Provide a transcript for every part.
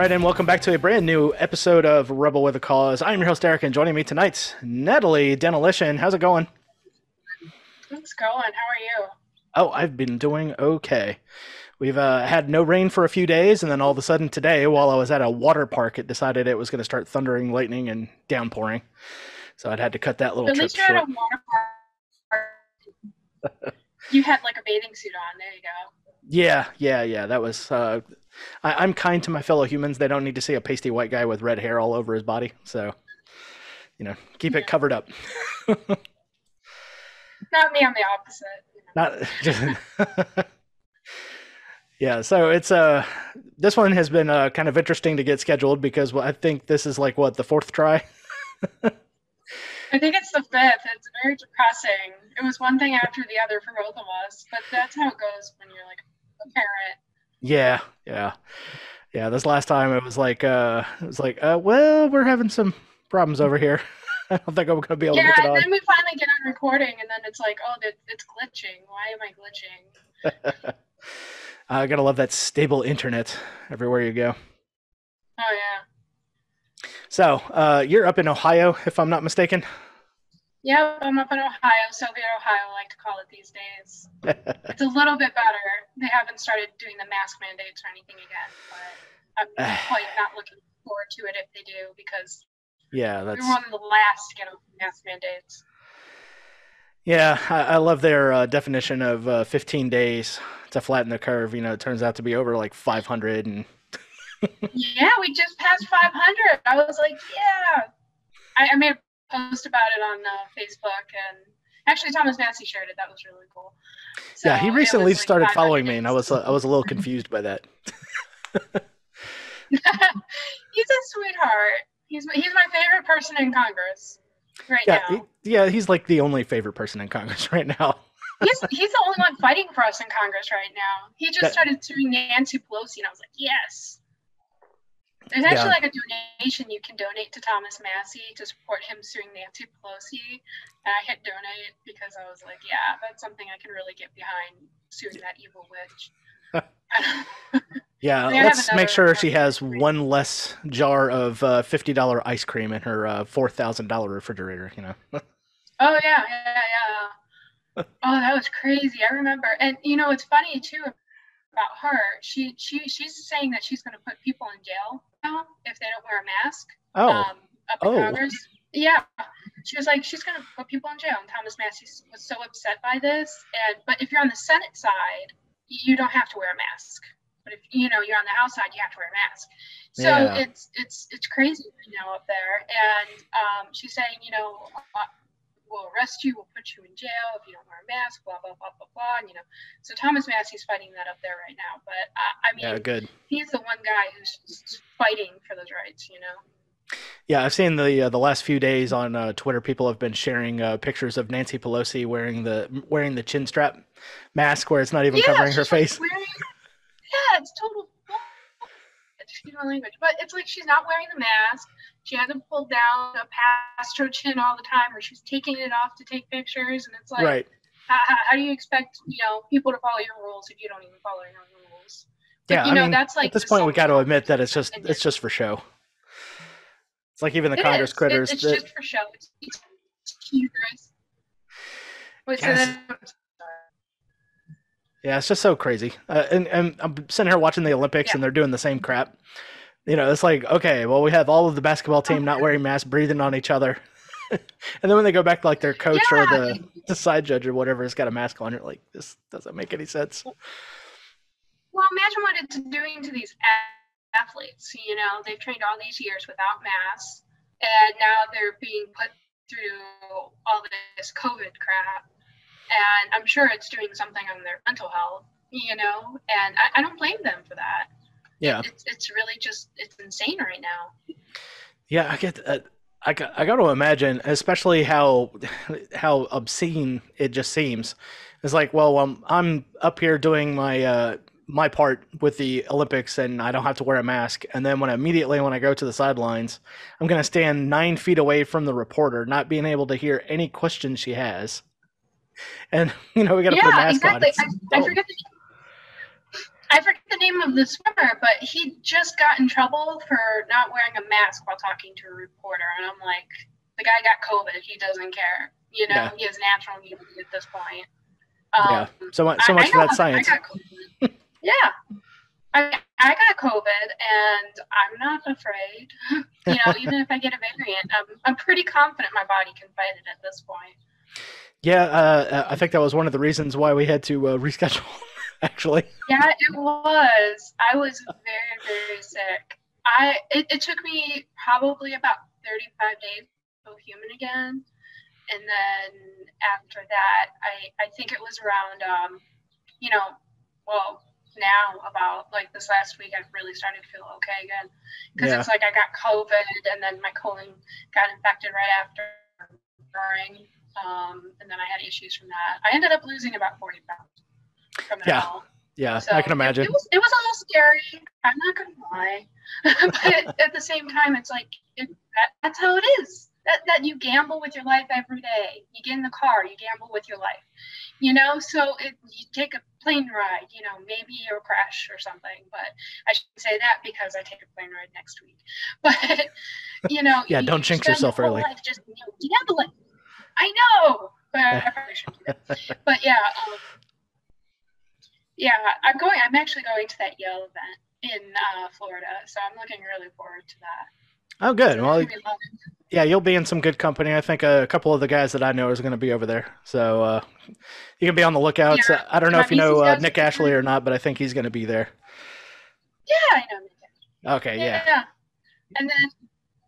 right, and welcome back to a brand new episode of Rebel with a Cause. I'm your host Eric, and joining me tonight, Natalie Denolition. How's it going? It's going. How are you? Oh, I've been doing okay. We've uh, had no rain for a few days, and then all of a sudden today, while I was at a water park, it decided it was going to start thundering, lightning, and downpouring. So I'd had to cut that little At trip least you're at a short. water park. you had like a bathing suit on. There you go. Yeah, yeah, yeah. That was. Uh, I, I'm kind to my fellow humans. They don't need to see a pasty white guy with red hair all over his body. So, you know, keep it covered up. Not me. I'm the opposite. Not. yeah. So it's uh, this one has been uh, kind of interesting to get scheduled because well, I think this is like what the fourth try. I think it's the fifth. It's very depressing. It was one thing after the other for both of us, but that's how it goes when you're like a parent. Yeah, yeah, yeah. This last time it was like uh, it was like uh, well, we're having some problems over here. I don't think I'm gonna be able Yeah, to it and on. then we finally get on recording, and then it's like, oh, it's glitching. Why am I glitching? I gotta love that stable internet everywhere you go. Oh yeah. So, uh, you're up in Ohio, if I'm not mistaken. Yeah, I'm up in Ohio, Soviet Ohio, I like to call it these days. It's a little bit better. They haven't started doing the mask mandates or anything again, but I'm quite not looking forward to it if they do because yeah, we that's were one of the last to get off the mask mandates. yeah. I, I love their uh, definition of uh, 15 days to flatten the curve. You know, it turns out to be over like 500, and yeah, we just passed 500. I was like, yeah. I, I made a post about it on uh, Facebook, and actually Thomas Massie shared it. That was really cool. yeah, he recently like, started following me, and I was uh, I was a little confused by that. he's a sweetheart. He's he's my favorite person in Congress right Yeah, now. he- yeah, he's like the only favorite person in Congress right now. he's he's the only one fighting for us in Congress right now. He just That- started suing Nancy Pelosi, and I was like, yes. There's actually Yeah. like a donation you can donate to Thomas Massie to support him suing Nancy Pelosi, and I hit donate because I was like, yeah, that's something I can really get behind suing that evil witch. Yeah, let's make sure she has one less jar of uh, fifty dollar ice cream in her uh, four thousand dollar refrigerator. You know. Oh yeah, yeah, yeah. Oh, that was crazy. I remember, and you know, it's funny too about her. She she she's saying that she's going to put people in jail now if they don't wear a mask. oh, Um, up in Oh. Congress. Yeah, she was like, she's going to put people in jail. And Thomas Massie was so upset by this. And but if you're on the Senate side, you don't have to wear a mask. But if you know you're on the House side, you have to wear a mask. So Yeah. it's it's it's crazy right now up there. And um, she's saying, you know, uh, we'll arrest you, we'll put you in jail if you don't wear a mask, blah blah blah blah blah. And, you know, so Thomas Massie's fighting that up there right now. But uh, I mean, yeah, good. he's the one guy who's fighting for those rights. You know. Yeah, I've seen the uh, the last few days on uh, Twitter. People have been sharing uh, pictures of Nancy Pelosi wearing the wearing the chin strap mask, where it's not even covering her face. wearing- yeah, it's total. Excuse my language, but it's like she's not wearing the mask. She hasn't pulled down a past her chin all the time, or she's taking it off to take pictures, and it's like, right. how, how, do you expect you know people to follow your rules if you don't even follow your own rules? Yeah, you I know mean, that's like at this point, we got to admit that it's just it's just for show. It's like even the It Congress is. It- critters. it's that- just for show. It's, it's hubris. Wait, so Yes. then, Yeah, it's just so crazy. Uh, and, and I'm sitting here watching the Olympics Yeah. and they're doing the same crap. You know, it's like, okay, well, we have all of the basketball team not wearing masks, breathing on each other. and then when they go back to like their coach or the, the side judge or whatever has got a mask on, you're like, this doesn't make any sense. Well, imagine what it's doing to these athletes. You know, they've trained all these years without masks, and now they're being put through all this COVID crap. And I'm sure it's doing something on their mental health, you know, and I, I don't blame them for that. Yeah. It's, it's really just, it's insane right now. Yeah, I get uh, I got, I got to imagine, especially how how obscene it just seems. It's like, well, um, I'm up here doing my uh, my part with the Olympics, and I don't have to wear a mask. And then when immediately when I go to the sidelines, I'm gonna stand nine feet away from the reporter, not being able to hear any questions she has. And you know, we got to put a Yeah, mask on. exactly. It's I, I forget I forget the name of the swimmer, but he just got in trouble for not wearing a mask while talking to a reporter, and I'm like, the guy got COVID. He doesn't care. You know, Yeah. he has natural immunity at this point. Um, Yeah. So much, so much I for know that science. COVID. yeah. I, I got COVID and I'm not afraid. you know, even if I get a variant, I'm, I'm pretty confident my body can fight it at this point. Yeah, uh, I think that was one of the reasons why we had to uh, reschedule. Actually, Yeah, it was. I was very, very sick. I it, it took me probably about 35 days to go human again. And then after that, I, I think it was around, um, you know, well, now about like this last week, I've really started to feel okay again. Because Yeah. it's like I got COVID and then my colon got infected right after during. Um, and then I had issues from that. I ended up losing about 40 pounds it Yeah. yeah, So I can imagine. It, was, it was a little scary. I'm not gonna lie, but at the same time, it's like it, that, that's how it is. That that you gamble with your life every day. You get in the car, you gamble with your life. You know, so it, you take a plane ride. You know, maybe you'll crash or something. But I should say that because I take a plane ride next week. But you know, Yeah, you- don't you jinx yourself your early. Just you know, gambling. I know, but I probably shouldn't do that. But yeah, um, yeah, I'm going. I'm actually going to that Yale event in uh, Florida, so I'm looking really forward to that. Oh, good. Well, gonna be fun. yeah, you'll be in some good company. I think a couple of the guys that I know is going to be over there, so uh, you can be on the lookout. Yeah. So, I don't know if you know uh, Nick Ashley or not, but I think he's going to be there. yeah, I know. Okay, Yeah. yeah, and then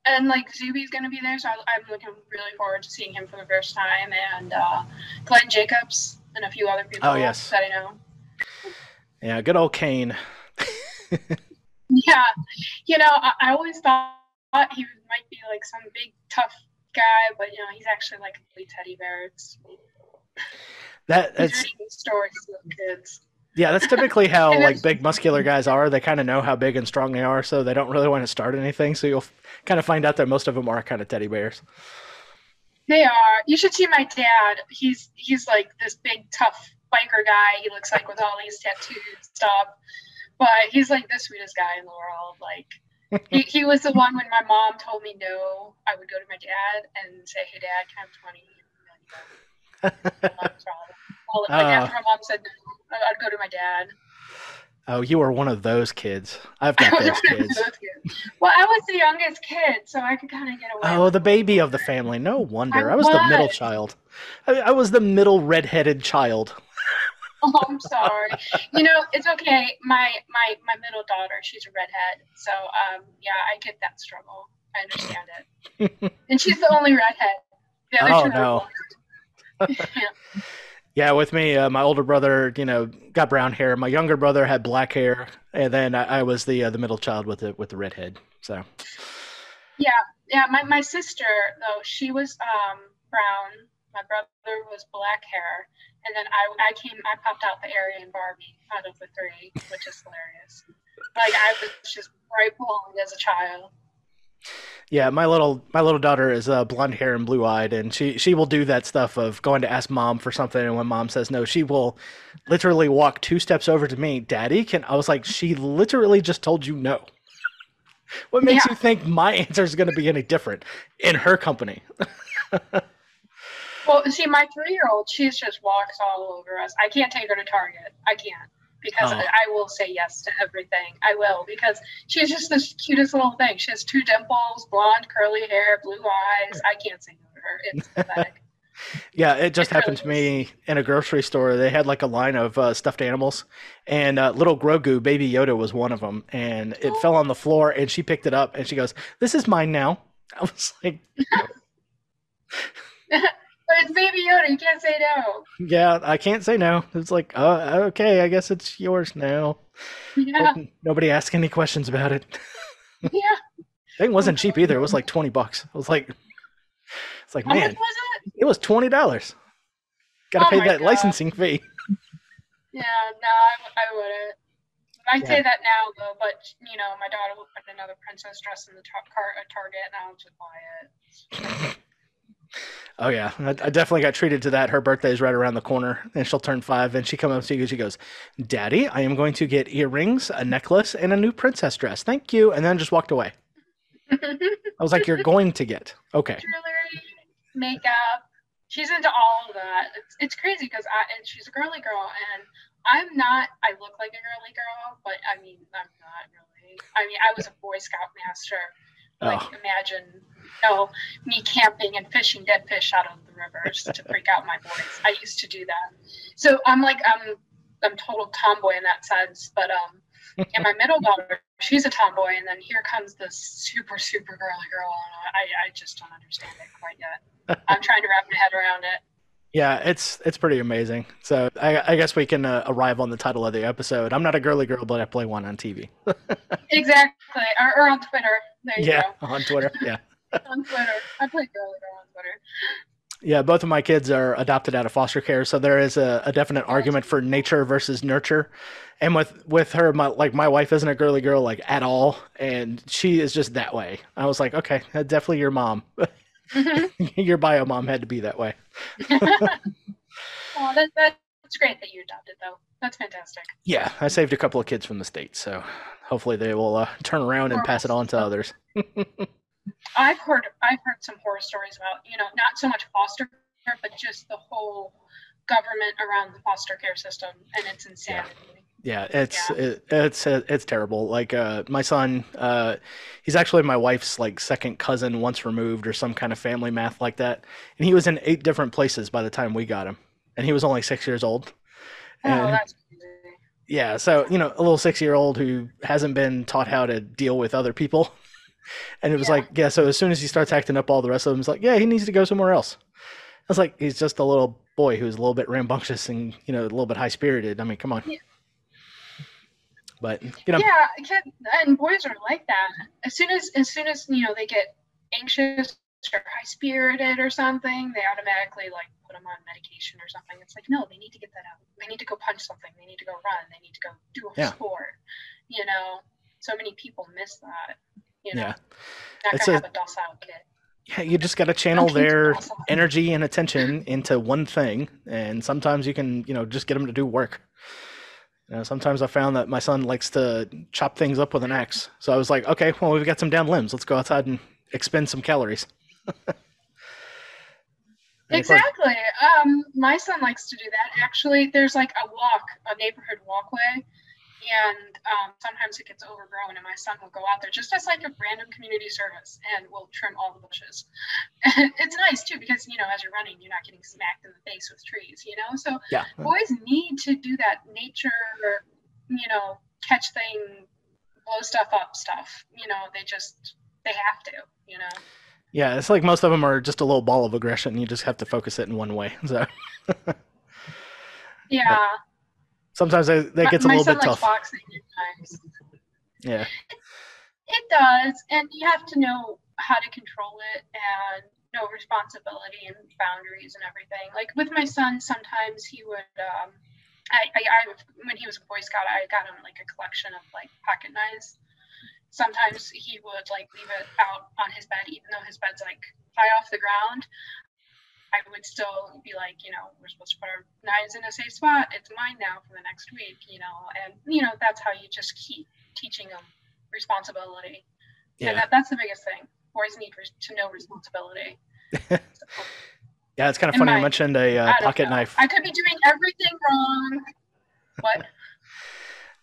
and like Zuby's gonna be there, so I, I'm looking really forward to seeing him for the first time, and uh, Glenn Jacobs and a few other people Oh, yes. that I know. Yeah. Good old Kane. Yeah, you know, I, I always thought he might be like some big tough guy, but you know, he's actually like a complete teddy bear. It's, That reading stories to kids. yeah. That's typically how like big muscular guys are. They kind of know how big and strong they are, so they don't really want to start anything. So you'll kind of find out that most of them are kind of teddy bears. They are. You should see my dad. He's he's like this big tough biker guy. He looks like with all these tattoos and stuff. But he's like the sweetest guy in the world. Like he, he was the one when my mom told me no, I would go to my dad and say, Hey dad, can I have twenty? And then, no, not a problem. Well, like after my mom said no, I'd go to my dad. Oh, you were one of those kids. I've got those kids. those kids. Well, I was the youngest kid, so I could kind of get away. Oh, the baby of the family. No wonder. I I was the middle child. I, I was the middle redheaded child. Oh, I'm sorry. you know, it's okay. My my my middle daughter, she's a redhead, so um, yeah, I get that struggle. I understand it. and she's the only redhead. The other Oh, no. yeah. Yeah, with me, uh, my older brother, you know, got brown hair. My younger brother had black hair, and then I, I was the uh, the middle child with the with the redhead. So yeah, Yeah. my, my sister though, she was um brown. My brother was black hair, and then I I came I popped out the Aryan Barbie out of the three, which is hilarious. Like I was just bright blonde as a child. yeah, my little my little daughter is uh, blonde hair and blue eyed, and she she will do that stuff of going to ask mom for something, and when mom says no, she will literally walk two steps over to me. Daddy, can I was like, she literally just told you no. What makes Yeah. you think my answer is going to be any different in her company? Well, see, my three-year-old, she's just walks all over us. I can't take her to Target. I can't because Oh. I will say yes to everything. I will because she's just the cutest little thing. She has two dimples, blonde, curly hair, blue eyes. I can't say no to her. It's pathetic. Yeah, it just It happened to really me in a grocery store. They had like a line of uh, stuffed animals, and uh, little Grogu, Baby Yoda, was one of them. And it fell on the floor, and she picked it up, and she goes, "This is mine now." I was like, it's Baby Yoda. You can't say no. "Yeah, I can't say no." It's like, "Uh, okay, I guess it's yours now." Yeah, Nobody asked any questions about it. yeah. Thing wasn't cheap either. It was like twenty bucks. I was like, "It's like, How man, much was it? it was twenty dollars. Got to Oh pay that God. licensing fee." Yeah, no, I, I wouldn't. I Yeah. say that now though, but you know, my daughter will put another princess dress in the tar- cart at Target, and I'll just buy it. Oh yeah, I, I definitely got treated to that. Her birthday is right around the corner, and she'll turn five. And she comes up to you, and she goes, "Daddy, I am going to get earrings, a necklace, and a new princess dress. Thank you." And then just walked away. I was like, "You're going to get okay." Jewelry, makeup. She's into all of that. It's, it's crazy because I and she's a girly girl, and I'm not. I look like a girly girl, but I mean, I'm not really. I mean, I was a Boy Scout master. Like, Oh. imagine, you know, me camping and fishing dead fish out of the rivers to freak out my boys. I used to do that. So I'm like, I'm, I'm total tomboy in that sense. But um, and my middle daughter, she's a tomboy, and then here comes this super, super girly girl, and I, I just don't understand it quite yet. I'm trying to wrap my head around it. Yeah, it's it's pretty amazing. So I, I guess we can uh, arrive on the title of the episode. I'm not a girly girl, but I play one on TV. Exactly, or, or on Twitter. There you yeah, on Twitter. Yeah. On Twitter, I play girly girl on Twitter. Yeah, both of my kids are adopted out of foster care, so there is a, a definite argument for nature versus nurture. And with with her, my like my wife isn't a girly girl like at all, and she is just that way. I was like, okay, definitely your mom. Mm-hmm. your bio mom had to be that way. Oh, that, that's great that you adopted, though. That's fantastic. Yeah, I saved a couple of kids from the state, so hopefully they will uh, turn around and pass it on to others. I've heard I've heard some horror stories about you know not so much foster care, but just the whole government around the foster care system and its insanity. Yeah, it's Yeah. It, it's it's terrible. Like uh, my son, uh, he's actually my wife's like second cousin, once removed, or some kind of family math like that. And he was in eight different places by the time we got him, and he was only six years old. Oh, that's crazy. yeah, so you know, a little six-year-old who hasn't been taught how to deal with other people, and it was Yeah. like, yeah. So as soon as he starts acting up, all the rest of them is like, yeah, he needs to go somewhere else. I was like, he's just a little boy who's a little bit rambunctious and you know a little bit high-spirited. I mean, come on. Yeah. But you know, Yeah, and boys are like that. As soon as as soon as you know they get anxious or high spirited or something, they automatically like put them on medication or something. It's like no, they need to get that out. They need to go punch something. They need to go run. They need to go do a Yeah. sport. You know, so many people miss that. You know, yeah. not It's gonna a- have a docile kid. Yeah, you just got to channel Some kids are their energy and attention into one thing, and sometimes you can, you know, just get them to do work. You know, sometimes I found that my son likes to chop things up with an axe, so I was like, okay, well, we've got some down limbs. Let's go outside and expend some calories. And of course- Exactly. Um, my son likes to do that. Actually, there's like a walk, a neighborhood walkway, and um, sometimes it gets overgrown, and my son will go out there just as like a random community service, and will trim all the bushes. it's nice too because you know as you're running, you're not getting smacked in the face with trees. You know, so Yeah, boys need to do that nature, you know, catch thing, blow stuff up stuff. You know, they just they have to. You know. Yeah. It's like most of them are just a little ball of aggression. You just have to focus it in one way. So Yeah. sometimes they, that My- gets a my little son bit tough. boxing at times. Yeah, It does, and you have to know how to control it and know responsibility and boundaries and everything. Like with my son, sometimes he would. Um, I, I, I, when he was a Boy Scout, I got him like a collection of like pocket knives. Sometimes he would like leave it out on his bed, even though his bed's like high off the ground. I would still be like, you know, we're supposed to put our knives in a safe spot. It's mine now for the next week, you know, and you know that's how you just keep teaching them responsibility. And yeah, that, that's the biggest thing. Boys need to know responsibility. yeah. It's kind of funny you mentioned a uh, pocket know. knife. I could be doing everything wrong. What?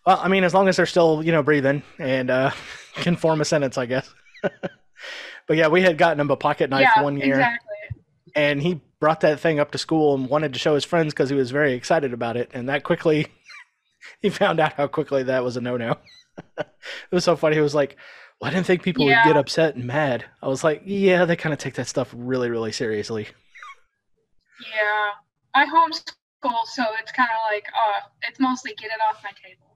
Well, I mean, as long as they're still, you know, breathing and uh, can form a sentence, I guess. but yeah, we had gotten him a pocket knife yeah, one year, exactly. and he brought that thing up to school and wanted to show his friends because he was very excited about it. And that quickly, he found out how quickly that was a no-no. it was so funny. He was like, "Well, I didn't think people Yeah. would get upset and mad." I was like, "Yeah, they kind of take that stuff really, really seriously." Yeah, I homeschool, so it's kind of like, uh, it's mostly get it off my table.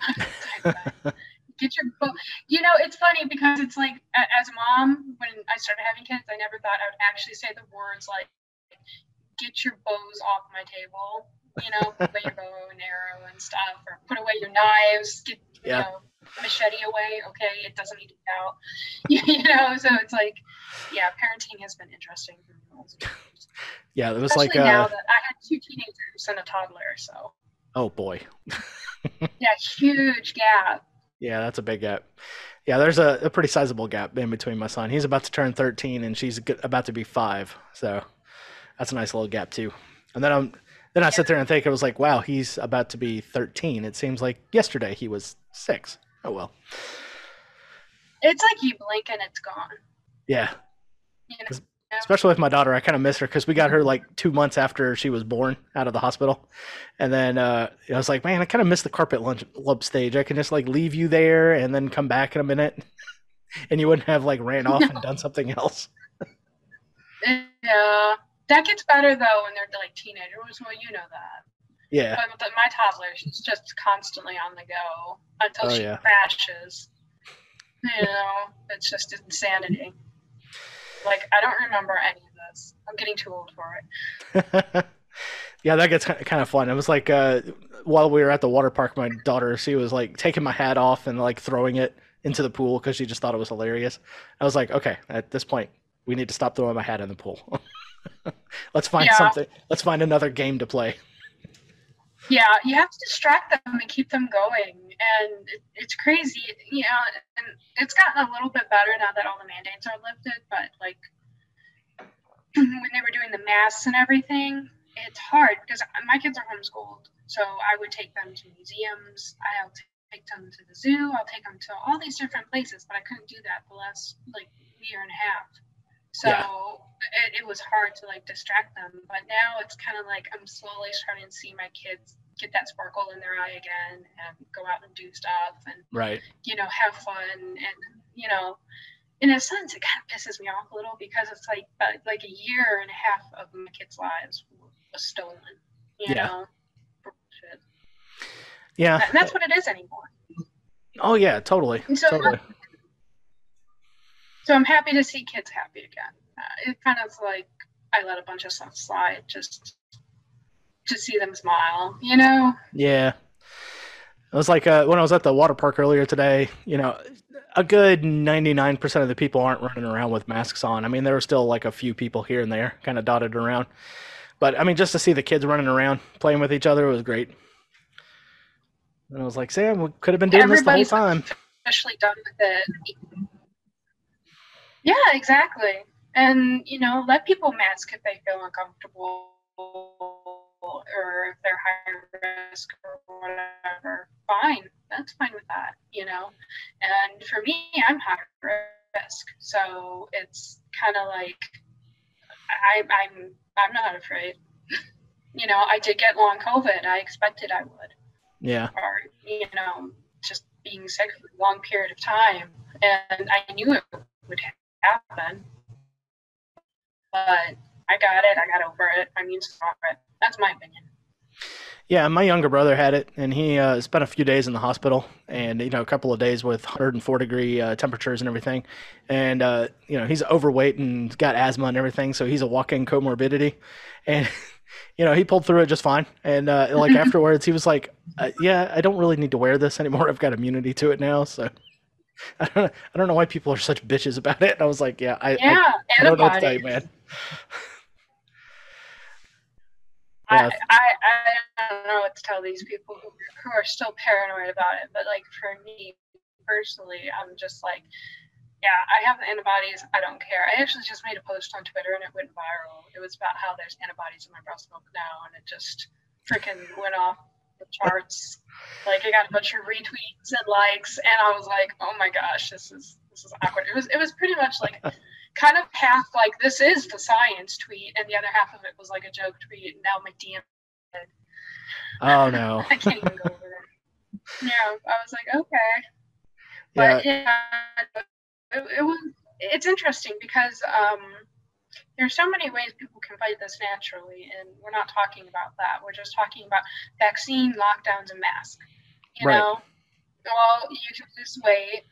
Get your book. You know, it's funny because it's like, as a mom, when I started having kids, I never thought I would actually say the words like, get your bows off my table. you know, put away your bow and arrow and stuff, or put away your knives, get you Yeah. know machete away. Okay, it doesn't need to be out. you know, so it's like, yeah, parenting has been interesting for me. all these years. Yeah, it was Especially like now uh, that I had two teenagers and a toddler, so oh boy. yeah, huge gap. Yeah, that's a big gap. Yeah, there's a, a pretty sizable gap in between my son. He's about to turn 13 and she's about to be 5. So that's a nice little gap too. And then I'm then I sit there and think it was like, wow, he's about to be 13. It seems like yesterday he was 6. Oh well. It's like you blink and it's gone. Yeah, You know? Especially with my daughter, I kind of miss her because we got her like two months after she was born out of the hospital, and then uh, I was like, man, I kind of miss the carpet lunch lump stage. I can just like leave you there and then come back in a minute, and you wouldn't have like ran off and done something else. Yeah, that gets better though when they're like teenagers. Well, you know that. Yeah, But my toddler, she's just constantly on the go until Oh, she yeah. crashes. You know, it's just insanity. Like I don't remember any of this. I'm getting too old for it. yeah, that gets kind of fun. It was like uh, while we were at the water park, my daughter she was like taking my hat off and like throwing it into the pool because she just thought it was hilarious. I was like, okay, at this point, we need to stop throwing my hat in the pool. let's find Yeah. something. Let's find another game to play. Yeah, you have to distract them and keep them going, and it, it's crazy, you know. And it's gotten a little bit better now that all the mandates are lifted. But like when they were doing the masks and everything, it's hard because my kids are homeschooled, so I would take them to museums. I'll take them to the zoo. I'll take them to all these different places, but I couldn't do that the last like year and a half. So Yeah. it, it was hard to like distract them. But now it's kind of like I'm slowly starting to see my kids get that sparkle in their eye again and go out and do stuff and Right. you know have fun and you know in a sense it kind of pisses me off a little because it's like like a year and a half of my kids' lives was stolen. You Yeah. know. Yeah. And that's what it is anymore. Oh yeah, totally. So- Totally. So I'm happy to see kids happy again. Uh, it kind of like I let a bunch of stuff slide just to see them smile, you know? Yeah. It was like uh, when I was at the water park earlier today, you know, a good 99% of the people aren't running around with masks on. I mean, there were still like a few people here and there kind of dotted around. But I mean, just to see the kids running around playing with each other was great. And I was like, Sam, we could have been doing this the whole time. Especially done with it. Yeah, exactly. And you know, let people mask if they feel uncomfortable or if they're high risk or whatever. Fine, that's fine with that, you know. And for me, I'm high risk, so it's kind of like I, I'm I'm not afraid. You know, I did get long COVID. I expected I would Yeah. or you know just being sick for a long period of time and i knew it would happen but i got it i got over it. Used to it that's my opinion. Yeah, my younger brother had it, and he uh, spent a few days in the hospital, and you know, a couple of days with 104 degree uh, temperatures and everything, and uh, you know, he's overweight and got asthma and everything, so he's a walking comorbidity, and you know, he pulled through it just fine, and uh, like afterwards, he was like, uh, "Yeah, I don't really need to wear this anymore. I've got immunity to it now." So I don't, I don't know why people are such bitches about it. And I was like, "Yeah, I, I, yeah I don't know what to tell you, man." I, I, I don't know what to tell these people who, who are still paranoid about it, but like for me personally, I'm just like, yeah, I have the antibodies. I don't care. I actually just made a post on Twitter and it went viral. It was about how there's antibodies in my breast milk now, and it just freaking went off the charts. Like I got a bunch of retweets and likes, and I was like, oh my gosh, this is this is awkward. It was it was pretty much like kind of half like this is the science tweet, and the other half of it was like a joke tweet. And now my DM, said, Oh no. I can't even go over there. Yeah, I was like, okay, Yeah. but yeah, it, it was. It's interesting because um, there's so many ways people can fight this naturally, and we're not talking about that. We're just talking about vaccine, lockdowns, and masks. You Right. know, well, you can lose weight.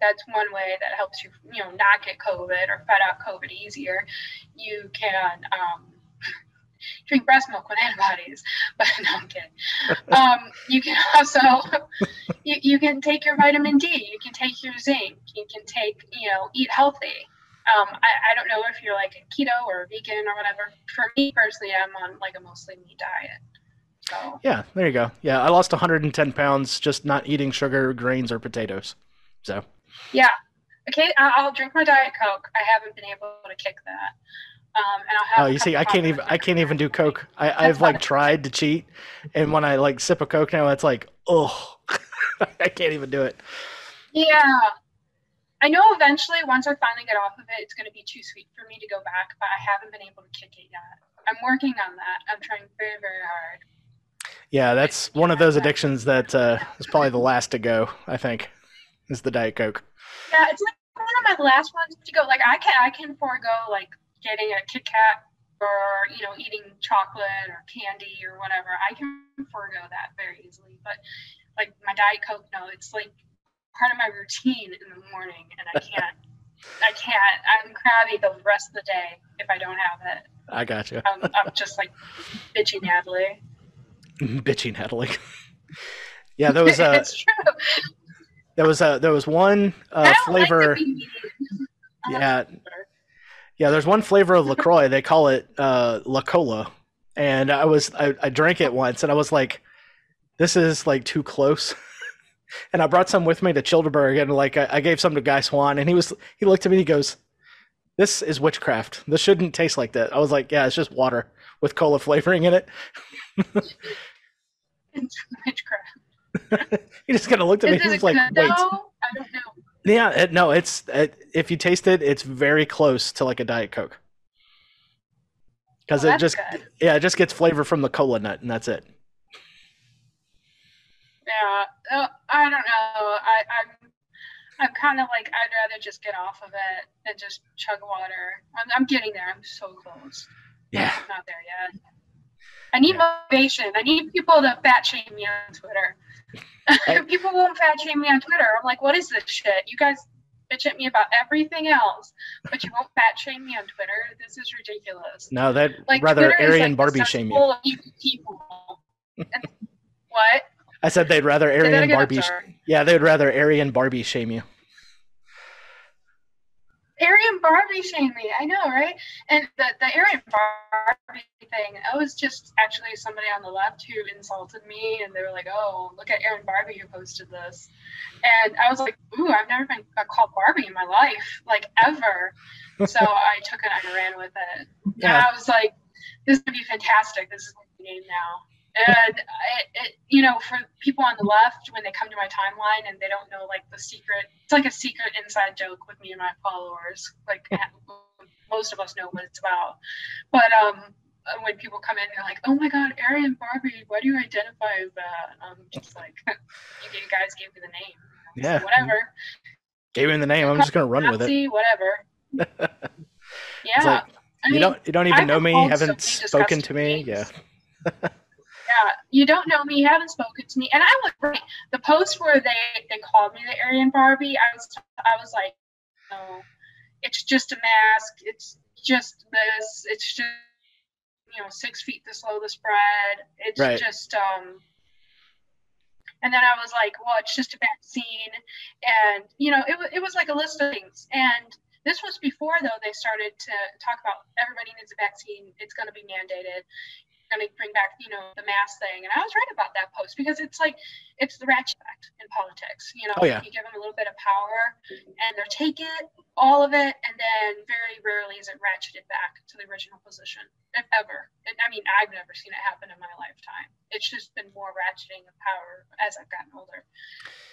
That's one way that helps you, you know, not get COVID or fight out COVID easier. You can, um, drink breast milk with antibodies. But no, I'm kidding. Um, you can also you, you can take your vitamin D. You can take your zinc. You can take you know eat healthy. Um, I, I don't know if you're like a keto or a vegan or whatever. For me personally, I'm on like a mostly meat diet. So Yeah, there you go. Yeah, I lost 110 pounds just not eating sugar, grains, or potatoes. So yeah, okay. I'll drink my diet coke. I haven't been able to kick that. Um, and I'll have. Oh, you see, I can't even. I can't even do Coke. I, I've like tried to cheat, and when I like sip a Coke now, it's like, oh, I can't even do it. Yeah. I know eventually, once I finally get off of it, it's going to be too sweet for me to go back, but I haven't been able to kick it yet. I'm working on that. I'm trying very, very hard. Yeah, that's one of those addictions that uh, is probably the last to go. I think is the Diet Coke. Yeah, it's like one of my last ones to go. Like I can, I can forego like getting a Kit Kat or you know eating chocolate or candy or whatever. I can forego that very easily. But like my Diet Coke, no, it's like part of my routine in the morning, and I can't. I can't. I'm crabby the rest of the day if I don't have it. I gotcha. I'm, I'm just like bitchy Natalie. Bitchy Natalie. yeah, there was a it's true. there was a there was one uh, flavor. Like to be mean. I like Yeah, to be bitter. Yeah, there's one flavor of LaCroix. they call it uh, La Cola, and I was I, I drank it once, and I was like, "This is like too close." And I brought some with me to Childeberg, and like I, I gave some to Guy Swan, and he was he looked at me, and he goes, "This is witchcraft. This shouldn't taste like that." I was like, "Yeah, it's just water with cola flavoring in it." It's witchcraft. he just kind of looked at me. He was like, "Wait." I don't know. Yeah, it, no, it's it, if you taste it, it's very close to like a Diet Coke. Because Well, oh, it just good. yeah, it just gets flavor from the cola nut, and that's it. Yeah, uh, I don't know. I, I'm, I'm kind of like I'd rather just get off of it and just chug water. I'm, I'm getting there. I'm so close. Yeah, I'm not there yet. I need motivation. I need people to fat shame me on Twitter. people won't fat shame me on Twitter. I'm like, what is this shit? You guys bitch at me about everything else, but you won't fat shame me on Twitter. This is ridiculous. no, that Like rather Twitter is Aryan like Barbie shame you. cesspool of evil people. And- what? I said they'd rather again, Barbie. sh- Yeah, they'd rather Aryan Barbie shame you. Aryan Barbie shame me. I know, right? And the, the Aryan Barbie thing, I was just actually somebody on the left who insulted me, and they were like, "Oh, look at Aryan Barbie who posted this," and I was like, "Ooh, I've never been uh, called Barbie in my life, like ever." so I took it and I ran with it. And I was like, "This would be fantastic. This is my name now." And it, it, you know, for people on the left, when they come to my timeline and they don't know like the secret, it's like a secret inside joke with me and my followers. Like most of us know what it's about, but um, when people come in, they're like, "Oh my God, Aryan Barbie, why do you identify as that?" I'm just like, "You guys gave me the name, Yeah, whatever." Gave him the name. I'm just gonna run with it. Whatever. Yeah, like, I you mean, don't you don't even I've know me, haven't so spoken to me. disgusting Yeah. Yeah, you don't know me, you haven't spoken to me, and I was right. The post where they they called me the Aryan Barbie, I was I was like, no, it's just a mask. It's just this. It's just you know six feet to slow the spread. It's Right. just um. And then I was like, well, it's just a vaccine, and you know, it it was like a list of things, and this was before though they started to talk about everybody needs a vaccine. It's going to be mandated going to bring back, you know, the mask thing. And I was right about that post because it's like, it's the ratchet effect in politics. You know, Oh, yeah. you give them a little bit of power and they're take it, all of it, and then very rarely is it ratcheted back to the original position, if ever. And, I mean, I've never seen it happen in my lifetime. It's just been more ratcheting of power as I've gotten older.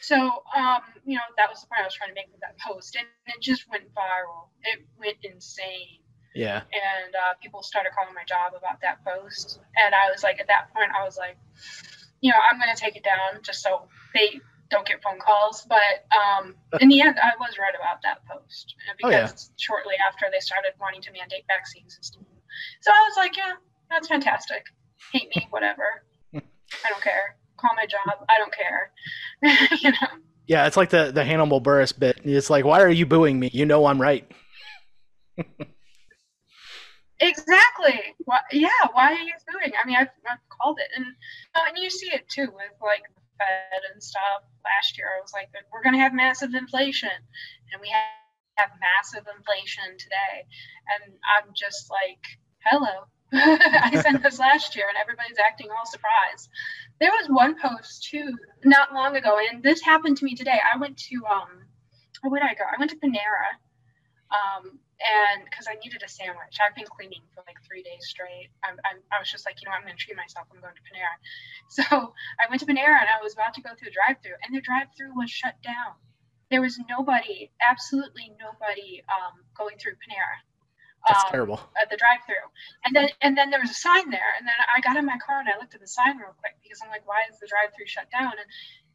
So, um, you know, that was the point I was trying to make with that post. And it just went viral. It went insane yeah, and uh, people started calling my job about that post. And I was like, at that point, I was like, you know, I'm going to take it down just so they don't get phone calls. But um, in the end, I was right about that post uh, Oh, because yeah. shortly after they started wanting to mandate vaccines and stuff. So I was like, yeah, that's fantastic. Hate me, whatever. I don't care. Call my job. I don't care. you know. yeah. It's like the the Hannibal Buress bit. It's like, why are you booing me? You know I'm right. Exactly. Why, yeah. Why are you suing? I mean, I've, I've called it, and oh, and you see it too with like the Fed and stuff. Last year, I was like, we're going to have massive inflation, and we have, have massive inflation today, and I'm just like, hello. I sent this last year, and everybody's acting all surprised. There was one post too, not long ago, and this happened to me today. I went to um, where did I go? I went to Panera. Um, and because I needed a sandwich, I've been cleaning for like three days straight. I'm, I'm, i was just like, you know, I'm going to treat myself. I'm going to Panera. So I went to Panera and I was about to go through the drive-through, and the drive-through was shut down. There was nobody, absolutely nobody, um, going through Panera. That's um, terrible. At the drive-through, and then and then there was a sign there, and then I got in my car and I looked at the sign real quick because I'm like, why is the drive-through shut down? And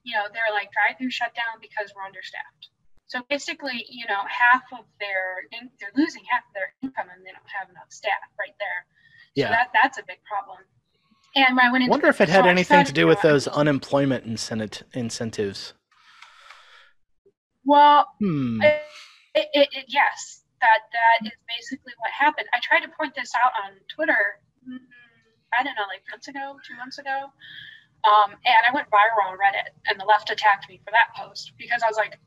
you know, they're like, drive-through shut down because we're understaffed. So basically, you know, half of their they're losing half of their income and they don't have enough staff right there. Yeah. So that that's a big problem. And when I went into Wonder if it had anything to do with those unemployment incentive incentives. Well, Hmm. it, it, it, yes, that that is basically what happened. I tried to point this out on Twitter. mm, I don't know, like months ago, two months ago, um, and I went viral on Reddit, and the left attacked me for that post because I was like,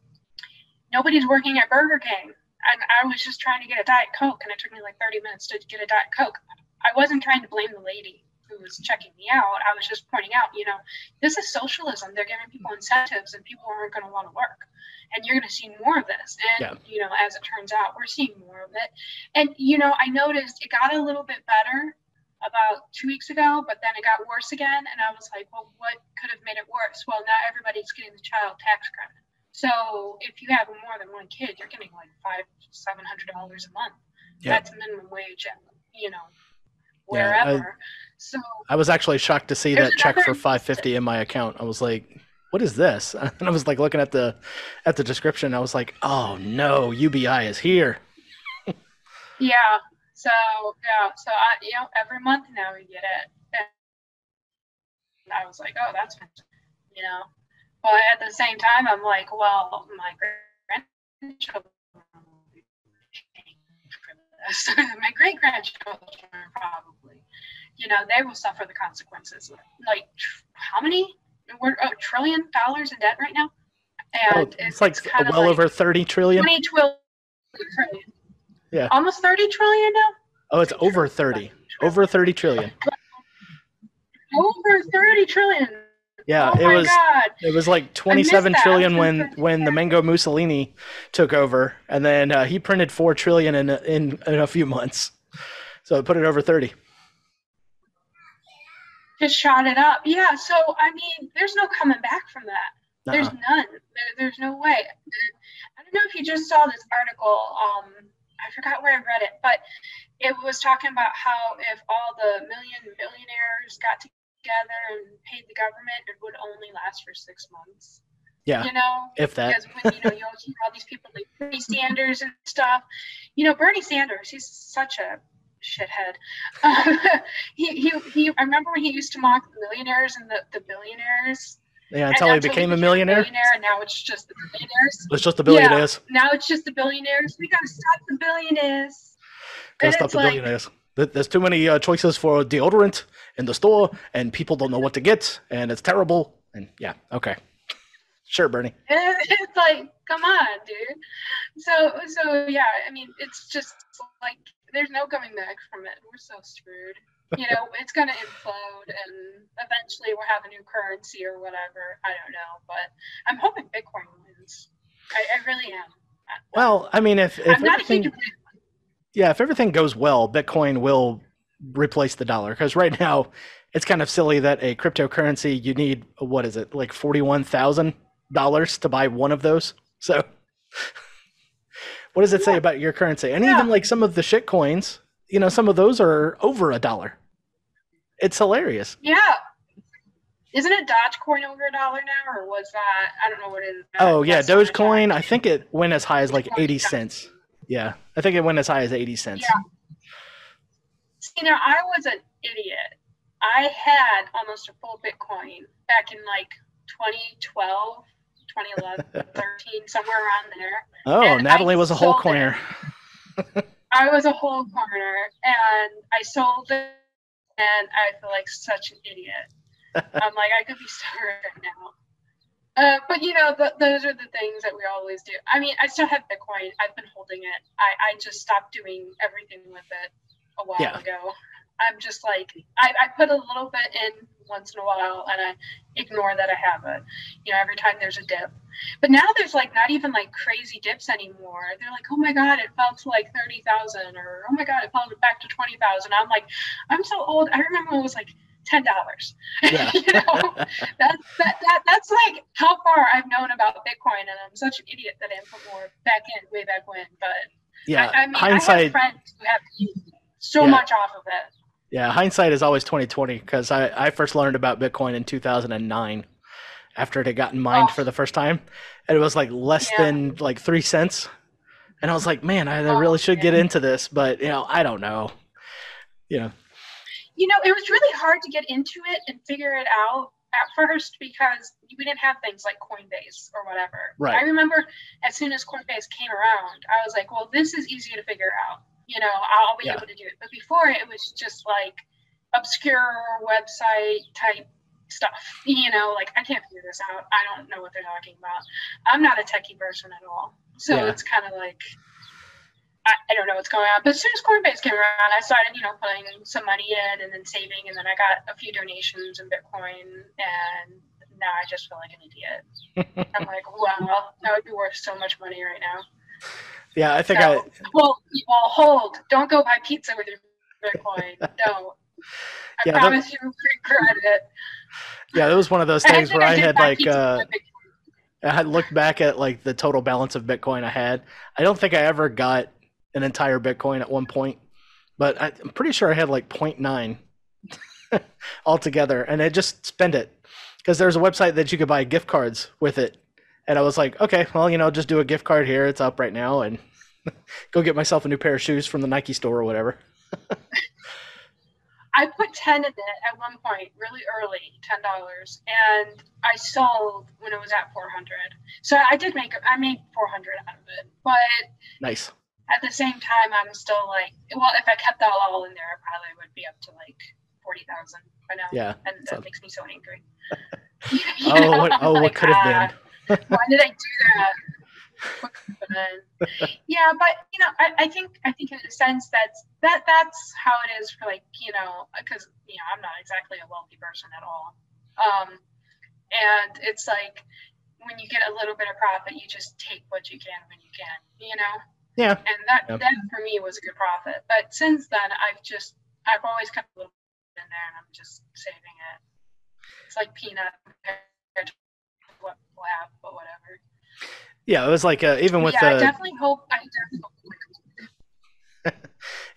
nobody's working at Burger King, and I was just trying to get a Diet Coke, and it took me like 30 minutes to get a Diet Coke. I wasn't trying to blame the lady who was checking me out. I was just pointing out, you know, this is socialism. They're giving people incentives, and people aren't going to want to work and you're going to see more of this. And Yeah. you know, as it turns out, we're seeing more of it. And you know, I noticed it got a little bit better about two weeks ago, but then it got worse again. And I was like, well, what could have made it worse? Well, now everybody's getting the child tax credit. So if you have more than one kid, you're getting like five, seven hundred dollars a month. Yeah. That's minimum wage, at, you know, wherever. Yeah, I- so I was actually shocked to see that check for another- 550 in my account. I was like, "What is this?" And I was like looking at the at the description. I was like, "Oh no, UBI is here." Yeah. So yeah. So I, you know, every month now we get it. And I was like, oh, that's, you know. But at the same time, I'm like, well, my grandchildren will be paying for this. my great grandchildren probably, you know, they will suffer the consequences. Like, tr- how many? We're a trillion dollars in debt right now. Oh, And it's like well like over 30 trillion. 20 trillion. Yeah. Almost 30 trillion now? Oh, it's over 30. Over 30 trillion. Over 30 trillion. Yeah, oh it was God. it was like 27 that. trillion when when the Mango Mussolini took over, and then uh, he printed four trillion in a, in in a few months. So it put it over 30. Just shot it up. Yeah. So, I mean, there's no coming back from that. There's Uh-uh. none. There, there's no way. I don't know if you just saw this article. Um, I forgot where I read it, but it was talking about how if all the million billionaires got together and paid the government, it would only last for six months. Yeah, You know, if that. because when you know you always hear all these people like Bernie Sanders and stuff. You know, Bernie Sanders, he's such a shithead. Um, he, he he. I remember when he used to mock the millionaires and the, the billionaires. Yeah, until he became a became millionaire. and now it's just the billionaires. It's just the billionaires. Now it's just the billionaires. We gotta stop the billionaires. Gotta stop the like- billionaires. There- There's too many uh, choices for deodorant in the store, and people don't know what to get, and it's terrible. And yeah, okay, sure, Bernie. It's like, come on, dude. So so yeah, I mean, it's just like there's no coming back from it. We're so screwed. You know, it's gonna implode, and eventually we'll have a new currency or whatever. I don't know, but I'm hoping Bitcoin wins. I, I really am. Well, I mean, if if I'm not a huge. Yeah, if everything goes well, Bitcoin will replace the dollar. Because right now, it's kind of silly that a cryptocurrency you need what is it like forty one thousand dollars to buy one of those. So, what does it say about your currency? And Yeah. even like some of the shit coins, you know, some of those are over a dollar. It's hilarious. Yeah. Isn't it Dogecoin over a dollar now, or was that? I don't know what it is. Oh yeah, That's not a Dogecoin. I think it went as high as like eighty cents. Yeah, I think it went as high as eighty cents. Yeah. See, now I was an idiot. I had almost a full Bitcoin back in like 2012, 2011, 13, somewhere around there. Oh, And I Natalie was a whole coiner. I was a whole coiner and I sold it and I feel like such an idiot. I'm like, I could be starving right now. Uh, but you know, the, those are the things that we always do. I mean, I still have Bitcoin. I've been holding it. I, I just stopped doing everything with it a while Yeah. ago. I'm just like, I, I put a little bit in once in a while and I ignore that I have it, you know, every time there's a dip. But now there's like not even like crazy dips anymore. They're like, oh my God, it fell to like 30,000 or oh my God, it fell back to 20,000. I'm like, I'm so old. I remember when it was like $10. Yeah. you know, that, that, that, that's like how far I've known about Bitcoin. And I'm such an idiot that I put more back in way back when. But yeah, I, I mean, I hindsight. have friends who have so Yeah. much off of it. Yeah, hindsight is always twenty twenty because I, I first learned about Bitcoin in two thousand and nine, after it had gotten mined Oh. for the first time, and it was like less Yeah. than like three cents, and I was like, man, I, I Oh, really should get into this, but you know, I don't know. You know, you know, it was really hard to get into it and figure it out at first because we didn't have things like Coinbase or whatever. Right. I remember as soon as Coinbase came around, I was like, well, this is easy to figure out. You know, I'll be Yeah. able to do it. But before it was just like obscure website type stuff. You know, like I can't figure this out. I don't know what they're talking about. I'm not a techie person at all. So Yeah. it's kind of like I, I don't know what's going on. But as soon as Coinbase came around, I started, you know, putting some money in and then saving, and then I got a few donations in Bitcoin, and now I just feel like an idiot. I'm like, wow, that would be worth so much money right now. yeah, I think I well, well, hold. Don't go buy pizza with your Bitcoin. Don't. I Yeah, that- promise you regret it. yeah, it was one of those things then where I did had like uh, with my Bitcoin. I had looked back at like the total balance of Bitcoin I had. I don't think I ever got an entire Bitcoin at one point, but I- I'm pretty sure I had like 0.9 altogether, and I just spent it because there's a website that you could buy gift cards with it, and I was like, okay, well, you know, just do a gift card here. It's up right now, and go get myself a new pair of shoes from the Nike store or whatever. I put ten in it at one point, really early, ten dollars, and I sold when it was at four hundred. So I did make I made four hundred out of it, but Nice. At the same time, I'm still like, well, if I kept that all in there, I probably would be up to like forty thousand by now. Yeah. and that so- makes me so angry. Oh, what, oh, what Like, could have been? ah, Why did I do that? What could have been? yeah, but you know, I, I think I think in a sense that's that that's how it is for like you know because you know I'm not exactly a wealthy person at all, um, and it's like when you get a little bit of profit, you just take what you can when you can, you know. Yeah. And that Yep. that for me was a good profit, but since then I've just I've always kept a little bit in there, and I'm just saving it. It's like peanut compared to what people have, but whatever. Yeah, it was like uh, even with yeah, I the definitely hope. I definitely hope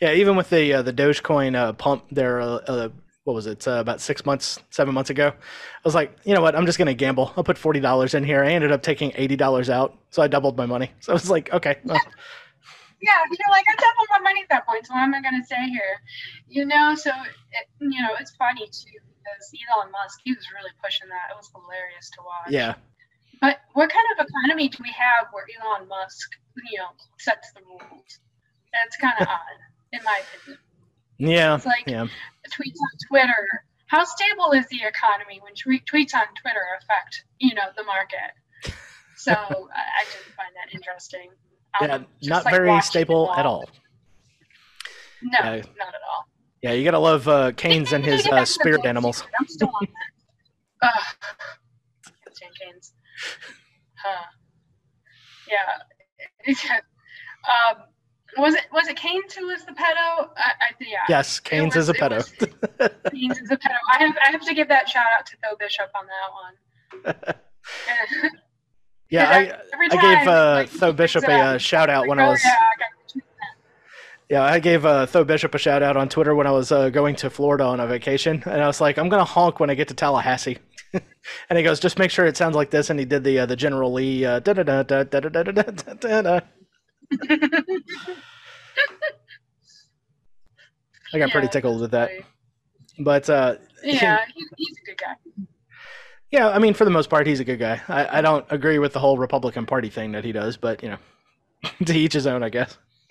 Yeah, even with the uh, the Dogecoin uh, pump there, uh, uh, what was it? Uh, about six months, seven months ago. I was like, you know what? I'm just gonna gamble. I'll put forty dollars in here. I ended up taking eighty dollars out, so I doubled my money. So I was like, okay, well, yeah, you're like, I doubled my money at that point, so why am I going to stay here? You know, so, it, you know, it's funny too, because Elon Musk, he was really pushing that. It was hilarious to watch. yeah, But what kind of economy do we have where Elon Musk, you know, sets the rules? That's kind of odd, in my opinion. yeah, It's like yeah, tweets on Twitter. How stable is the economy when tweet, tweets on Twitter affect, you know, the market? So I, I did find that interesting. Um, yeah. Not like very stable at all. No, Yeah. not at all. Yeah, you gotta love uh, Keynes and his uh, back to the spirit animals. I'm still on that. Keynes. Huh. Yeah. um, was it was it Keynes who was the pedo? I, I yeah. Yes, Keynes was- is a pedo. was- Keynes is a pedo. I have I have to give that shout out to Phil Bishop on that one. yeah, I, I gave uh, like, Tho Bishop a uh, shout out like, when oh, I was. Yeah, I. Yeah, I gave uh, Tho Bishop a shout out on Twitter when I was uh, going to Florida on a vacation, and I was like, "I'm gonna honk when I get to Tallahassee," and he goes, "Just make sure it sounds like this." And he did the uh, the General Lee uh, da da da da da da da da da. I got pretty tickled with that, but uh. Yeah, he, he's a good guy. Yeah, I mean, for the most part, he's a good guy. I, I don't agree with the whole Republican Party thing that he does, but you know, to each his own, I guess.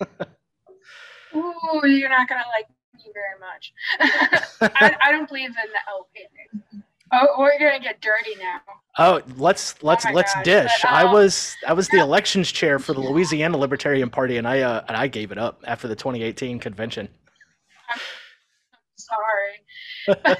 Ooh, you're not gonna like me very much. I, I don't believe in the LP. Oh, we're gonna get dirty now. Oh, let's let's my let's gosh, dish. but, I um, was I was the elections chair for the Louisiana Libertarian Party, and I uh, and I gave it up after the 2018 convention. I'm Sorry.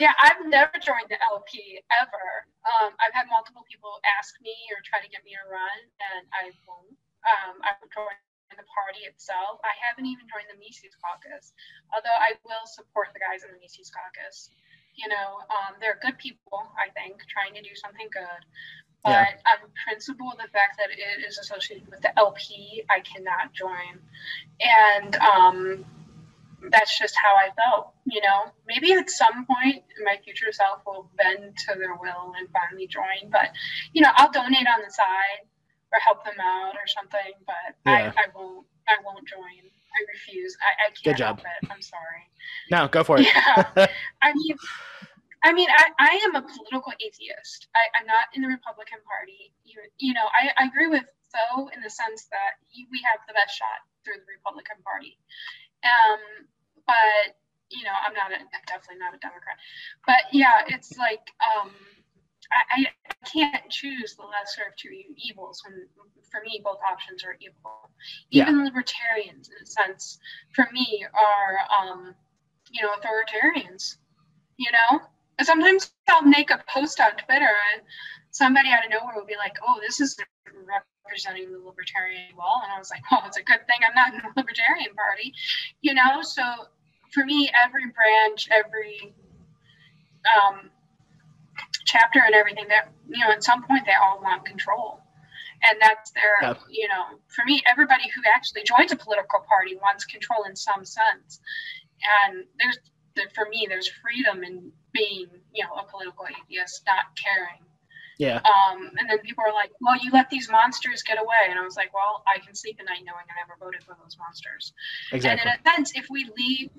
Yeah, I've never joined the LP ever. Um, I've had multiple people ask me or try to get me to run, and I won't. Um, I would join the party itself. I haven't even joined the Mises Caucus, although I will support the guys in the Mises Caucus. You know, um, they're good people, I think, trying to do something good. But Yeah. on principle, the fact that it is associated with the LP, I cannot join. And um, that's just how I felt, you know. Maybe at some point my future self will bend to their will and finally join, but you know, I'll donate on the side or help them out or something, but Yeah. I, I won't I won't join. I refuse. I, I can't Good job. help it. I'm sorry. No, go for it. Yeah. I mean I mean, I, I am a political atheist. I, I'm not in the Republican Party. You, you know, I, I agree with Tho in the sense that we have the best shot through the Republican Party. Um, but you know, I'm not. A, I'm definitely not a Democrat. But yeah, it's like um, I, I can't choose the lesser of two evils when, for me, both options are. Yeah. Even libertarians, in a sense, for me, are um, you know authoritarians. You know, sometimes I'll make a post on Twitter and somebody out of nowhere will be like, "Oh, this is representing the libertarian wall. and I was like, "Well, it's a good thing I'm not in the libertarian party." You know, so for me, every branch, every um, chapter, and everything that you know, at some point, they all want control, and that's their. Yeah. You know, for me, everybody who actually joins a political party wants control in some sense, and there's there- for me, there's freedom in being, you know, a political atheist, not caring. Yeah, Um, and then people are like, "Well, you let these monsters get away," and I was like, "Well, I can sleep at night knowing I never voted for those monsters." exactly. And in a sense, if we leave,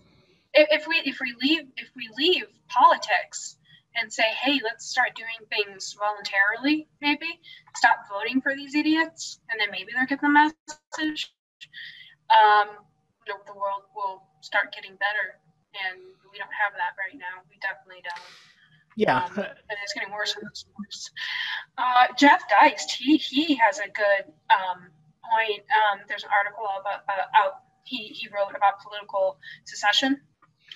if, we if we leave if we leave politics and say, "Hey, let's start doing things voluntarily," maybe stop voting for these idiots, and then maybe they'll get the message. Um, the world will start getting better, and we don't have that right now. We definitely don't Yeah, um, and it's getting worse and worse. Uh, Jeff Deist, he he has a good um, point. Um, there's an article about uh, out he he wrote about political secession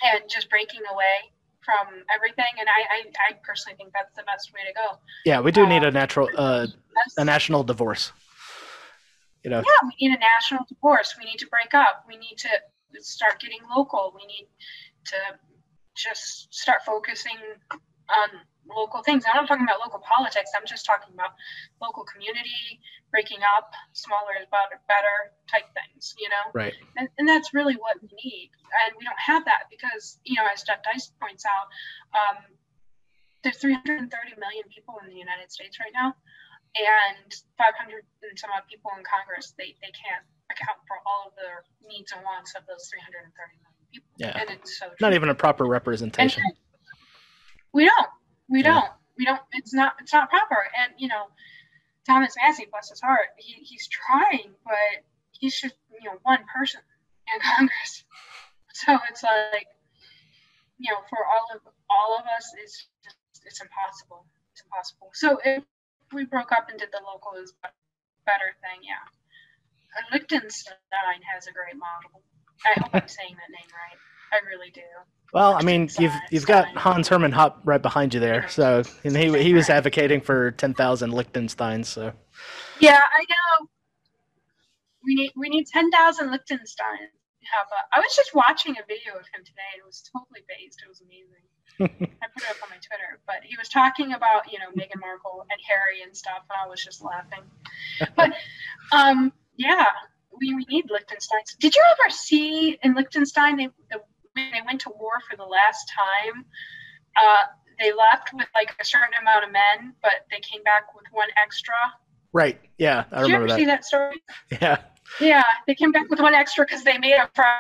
and just breaking away from everything. And I I, I personally think that's the best way to go. yeah, we do need a natural uh, a national divorce. You know, yeah, we need a national divorce. We need to break up. We need to start getting local. We need to just start focusing on local things. I'm not talking about local politics. I'm just talking about local community, breaking up, smaller is better, better type things, you know? right? And, and that's really what we need. And we don't have that because, you know, as Jeff Deist points out, um, there's 330 million people in the United States right now, and 500 and some odd people in Congress. They, they can't account for all of the needs and wants of those 330 million people. Yeah. And it's so Not even a proper And representation. We don't. We Yeah. don't. We don't. It's not. It's not proper. And you know, Thomas Massie, bless his heart, he, he's trying, but he's just you know one person in Congress. So it's like, you know, for all of all of us, it's just it's impossible. It's impossible. So if we broke up and did the local is better thing, yeah. And Liechtenstein has a great model. I hope I'm saying that name right. I really do. Well, I mean, you've you've got Hans Hermann Hoppe right behind you there, so and he he was advocating for ten thousand Liechtensteins. So Yeah, I know. We need we need ten thousand Liechtenstein. Have a, I was just watching a video of him today, and it was totally based. It was amazing. I put it up on my Twitter, but he was talking about you know Meghan Markle and Harry and stuff, and I was just laughing. But um, yeah, we, we need Liechtenstein. Did you ever see in Liechtenstein they the, when they went to war for the last time? Uh, they left with like a certain amount of men, but they came back with one extra. right, yeah, I Did you remember ever see that. that story? Yeah, Yeah, they came back with one extra because they made a friend.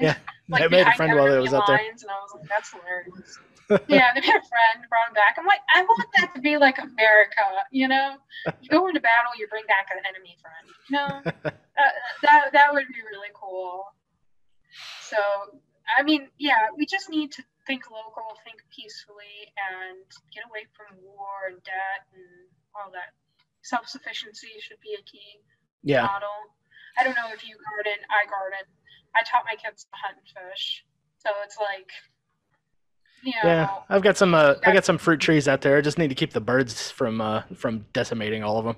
Yeah, like, they made a friend while they was out there. lines, And I was like, that's hilarious. yeah, they made a friend, brought him back. I'm like, I want that to be like America, you know? You go into battle, you bring back an enemy friend. You know, uh, that that would be really cool. So, I mean, yeah, we just need to think local, think peacefully, and get away from war and debt and all that. Self sufficiency should be a key Yeah. model. I don't know if you garden, I garden. I taught my kids to hunt and fish. So it's like, you know, Yeah, I've got some. Uh, I got some fruit trees out there. I just need to keep the birds from uh, from decimating all of them.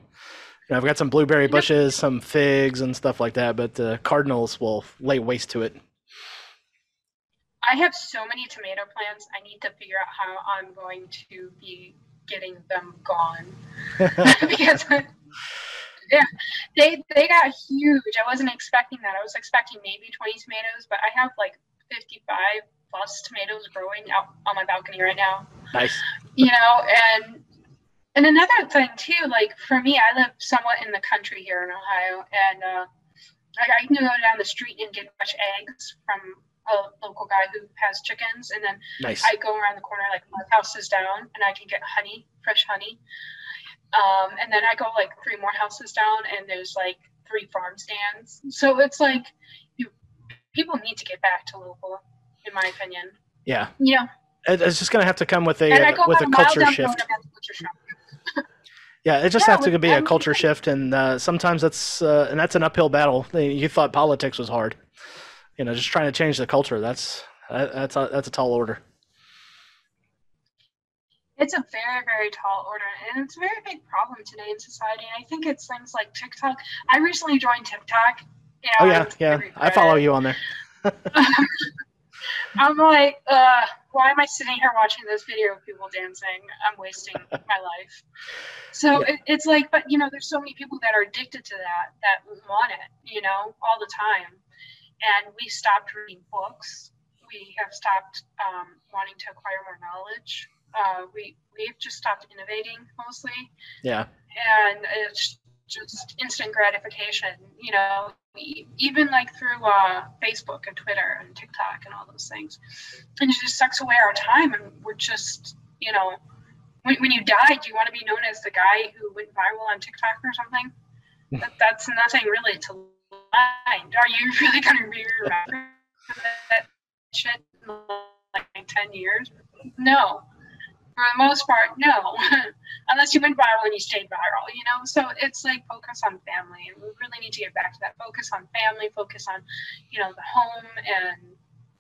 You know, I've got some blueberry bushes, some figs, and stuff like that. But the cardinals will lay waste to it. I have so many tomato plants. I need to figure out how I'm going to be getting them gone because yeah, they they got huge. I wasn't expecting that. I was expecting maybe 20 tomatoes, but I have like 55 plus tomatoes growing out on my balcony right now. nice. You know, and and another thing too, like for me, I live somewhat in the country here in Ohio, and uh, like I can go down the street and get fresh eggs from a local guy who has chickens, and then Nice. I go around the corner like five houses down, and I can get honey, fresh honey. Um, and then I go like three more houses down, and there's like three farm stands. So it's like you, people need to get back to local, in my opinion. yeah, Yeah. it's just gonna have to come with a uh, with a culture down the road shift. and have the butcher shop. Yeah, it just Yeah, has to be a culture shift, and uh, sometimes that's uh, and that's an uphill battle. You thought politics was hard, you know, just trying to change the culture. That's that's a, that's a tall order. It's a very, very tall order, and it's a very big problem today in society. And I think it's things like TikTok. I recently joined TikTok. You know, Oh yeah, yeah, I follow you on there. I'm like, uh, why am I sitting here watching this video of people dancing? I'm wasting my life. So Yeah. it, it's like, but you know, there's so many people that are addicted to that, that want it, you know, all the time. And we stopped reading books. We have stopped um, wanting to acquire more knowledge. Uh, we we've just stopped innovating mostly Yeah, and it's just instant gratification you know even like through uh, facebook and twitter and tiktok and all those things and it just sucks away our time and we're just you know when, when you die do you want to be known as the guy who went viral on tiktok or something that, that's nothing really to mind are you really going to be remembered for that shit in like 10 years no for the most part, no. Unless you went viral and you stayed viral, you know? So it's like focus on family. And we really need to get back to that. Focus on family, focus on, you know, the home and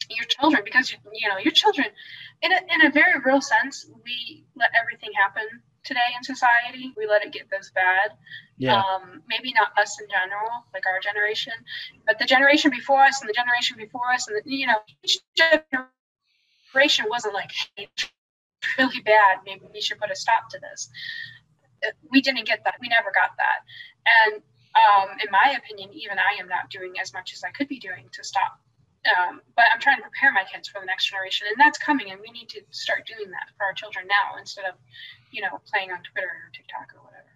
your children because, you know, your children, in a, in a very real sense, we let everything happen today in society. We let it get this bad. yeah, Um, maybe not us in general, like our generation, but the generation before us and the generation before us, and the, you know, each generation wasn't like hey, really bad. Maybe we should put a stop to this. Uh, We didn't get that. We never got that. And um, in my opinion, even I am not doing as much as I could be doing to stop. Um, but I'm trying to prepare my kids for the next generation, and that's coming. And we need to start doing that for our children now instead of, you know, playing on Twitter or TikTok or whatever.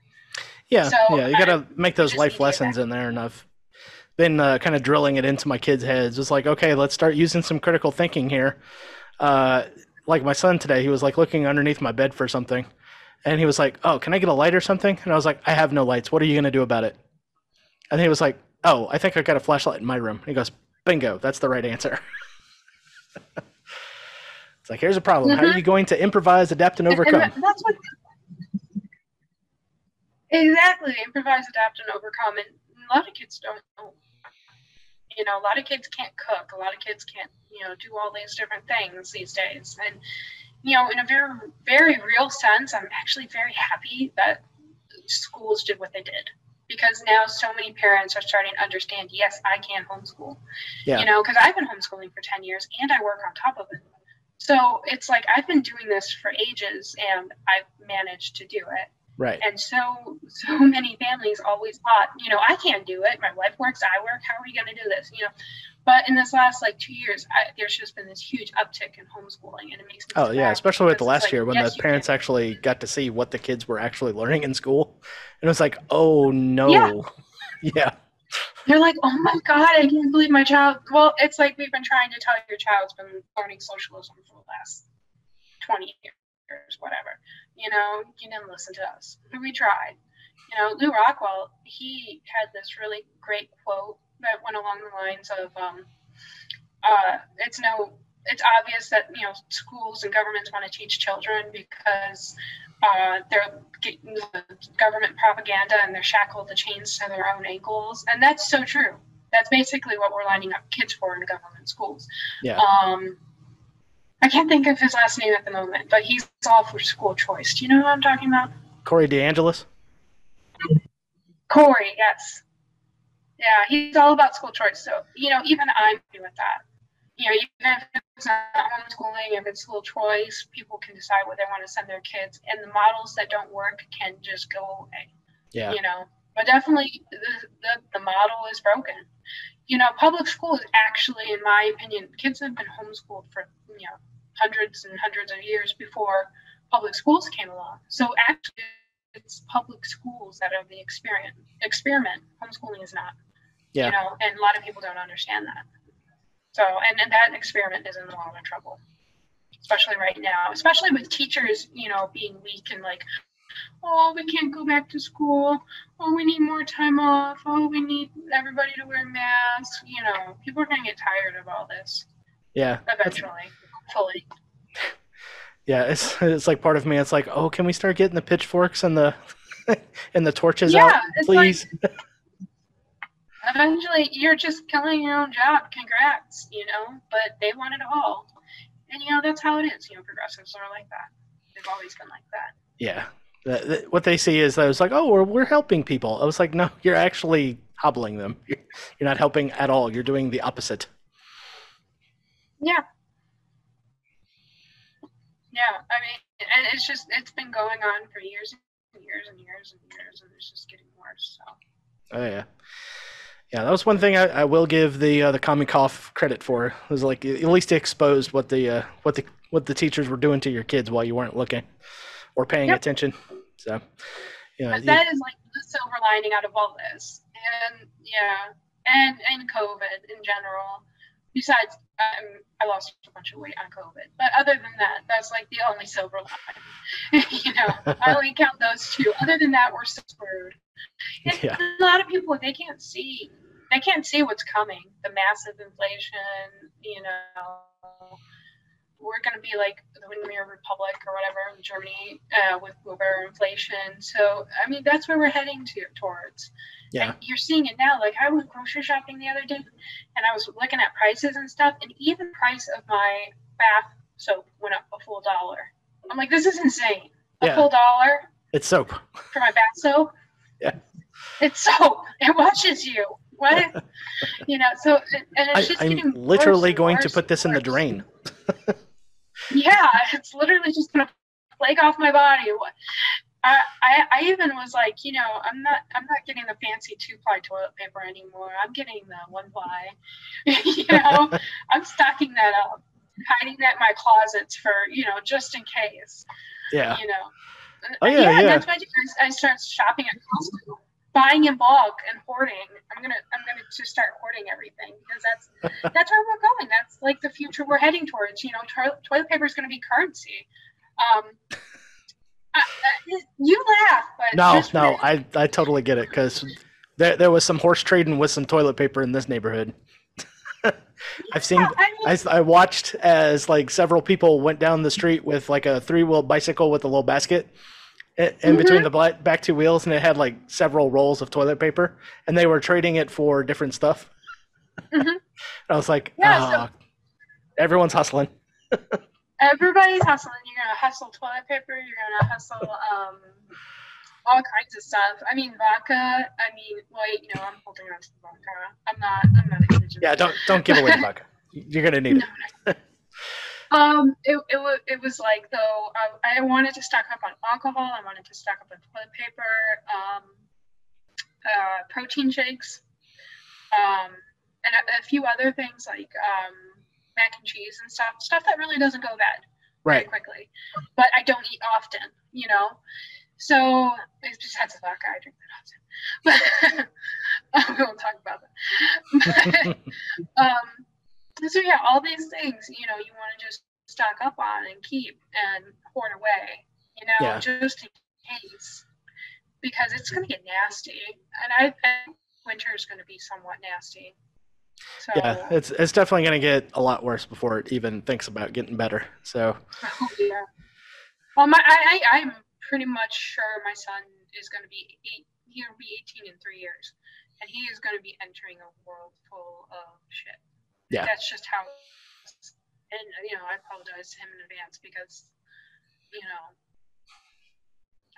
yeah, so, yeah. You got to make those life need to get lessons in there, and I've been uh, kind of drilling it into my kids' heads. It's like, okay, let's start using some critical thinking here. Uh, like my son today, he was like looking underneath my bed for something, and he was like, "Oh, can I get a light or something?" And I was like, "I have no lights. What are you gonna do about it?" And he was like, "Oh, I think I got a flashlight in my room." And he goes, "Bingo, that's the right answer." it's like, here's a problem. How are mm-hmm. you going to improvise, adapt, and And- and overcome? that's what exactly improvise, adapt, and overcome. And a lot of kids don't know. You know, a lot of kids can't cook. A lot of kids can't, you know, do all these different things these days. And you know, in a very, very real sense, I'm actually very happy that schools did what they did because now so many parents are starting to understand. Yes, I can homeschool. Yeah. You know, because I've been homeschooling for ten years and I work on top of it. So it's like I've been doing this for ages and I've managed to do it. Right. And so so many families always thought, you know, I can't do it. My wife works, I work. How are we going to do this? You know. But in this last like two years, I, there's just been this huge uptick in homeschooling, and it makes me. Oh yeah, especially with the last like, year when yes, the parents can. actually got to see what the kids were actually learning in school, and it was like, oh no, Yeah. yeah, They're like, oh my god, I can't believe my child. Well, it's like we've been trying to tell your child's been learning socialism for the last twenty years, whatever. You know, you didn't listen to us. We tried. You know, Lew Rockwell, he had this really great quote that went along the lines of, um, uh, it's no it's obvious that you know schools and governments want to teach children because uh, they're government propaganda and they're shackled to chains to their own ankles, and that's so true. That's basically what we're lining up kids for in government schools. Yeah. Um, I can't think of his last name at the moment, but he's all for school choice. Do you know who I'm talking about? Corey DeAngelis. Corey, yes. Yeah, he's all about school choice. So, you know, even I'm with that. You know, even if it's not homeschooling, if it's school choice, people can decide where they want to send their kids. And the models that don't work can just go away. Yeah. You know, but definitely the, the, the model is broken. You know, public school is actually, in my opinion, kids have been homeschooled for, you know, hundreds and hundreds of years before public schools came along. So actually, it's public schools that are the experiment. Experiment. Homeschooling is not. Yeah. You know, and a lot of people don't understand that. So, and, and that experiment is in a lot of trouble, especially right now, especially with teachers, you know, being weak and like, oh, we can't go back to school. Oh, we need more time off. Oh, we need everybody to wear masks. You know, people are going to get tired of all this Yeah. eventually, fully. Yeah. It's it's like part of me. It's like, oh, can we start getting the pitchforks and the and the torches Yeah, out, it's like- please? Eventually, you're just killing your own job. Congrats, you know, but they want it all. And, you know, that's how it is. You know, progressives are like that. They've always been like that. yeah. The- the- what they see is I was like, oh, we're we're helping people. I was like, no, you're actually hobbling them. You're, you're not helping at all. You're doing the opposite. Yeah. Yeah, I mean, and it's just, it's been going on for years and years and years and years, and it's just getting worse. So, Oh yeah, yeah. That was one thing I, I will give the uh, the Common Cough credit for. It was like at least it exposed what the uh, what the what the teachers were doing to your kids while you weren't looking or paying Yep. attention. So, yeah, but that is like the silver lining out of all this. And yeah, and, and COVID in general. Besides, um, I lost a bunch of weight on COVID. But other than that, that's like the only silver lining. you know, I only count those two. Other than that, we're screwed. And Yeah. A lot of people they can't see. They can't see what's coming. The massive inflation. You know, we're going to be like the Weimar Republic or whatever in Germany uh, with uber inflation. So I mean, that's where we're heading to towards. yeah, And you're seeing it now. Like I went grocery shopping the other day, and I was looking at prices and stuff, and even price of my bath soap went up a full dollar. I'm like, this is insane. A Yeah. full dollar it's soap. for my bath soap. Yeah. It's soap. It washes you. What? you know. So and it's I, just I'm getting literally going to put this in the drain. Yeah, it's literally just gonna plague off my body. What- I, I I even was like, you know, I'm not I'm not getting the fancy two ply toilet paper anymore. I'm getting the one ply. you know, I'm stocking that up, hiding that in my closets for you know just in case. Yeah, You know. Oh, yeah, yeah. That's why I. I I shopping at Costco, buying in bulk and hoarding. I'm gonna I'm gonna just start hoarding everything because that's that's where we're going. That's like the future we're heading towards. You know, toilet, toilet paper is gonna be currency. Um, I, I, you laugh, but no, no, I I totally get it because there there was some horse trading with some toilet paper in this neighborhood. I've seen. Yeah, I mean, I, I watched as like several people went down the street with like a three wheel bicycle with a little basket in between the back two wheels, and it had like several rolls of toilet paper, and they were trading it for different stuff. Mhm. I was like, Yeah, so- ah, everyone's hustling. everybody's hustling. You're gonna hustle toilet paper. You're gonna hustle um, all kinds of stuff. I mean, vodka. I mean, wait, you know, I'm holding on to the vodka. I'm not. I'm not a. Yeah, don't don't give away the vodka. You're gonna need it. Um, it, it, was, it was like though I, I wanted to stock up on alcohol. I wanted to stock up on toilet paper, um, uh, protein shakes, um, and a, a few other things like um, mac and cheese and stuff. Stuff that really doesn't go bad very Right. quickly, but I don't eat often. You know, so it's besides the vodka, I drink that often. But we won't talk about that. um, so yeah, all these things, you know, you want to just stock up on and keep and hoard away, you know, Yeah. just in case, because it's going to get nasty, and I think winter is going to be somewhat nasty. So Yeah, it's it's definitely going to get a lot worse before it even thinks about getting better. So Oh, yeah. Well, my I, I I'm pretty much sure my son is going to be eight. He'll be 18 in three years, and he is going to be entering a world full of shit. Yeah. That's just how. And you know, I apologize to him in advance because, you know,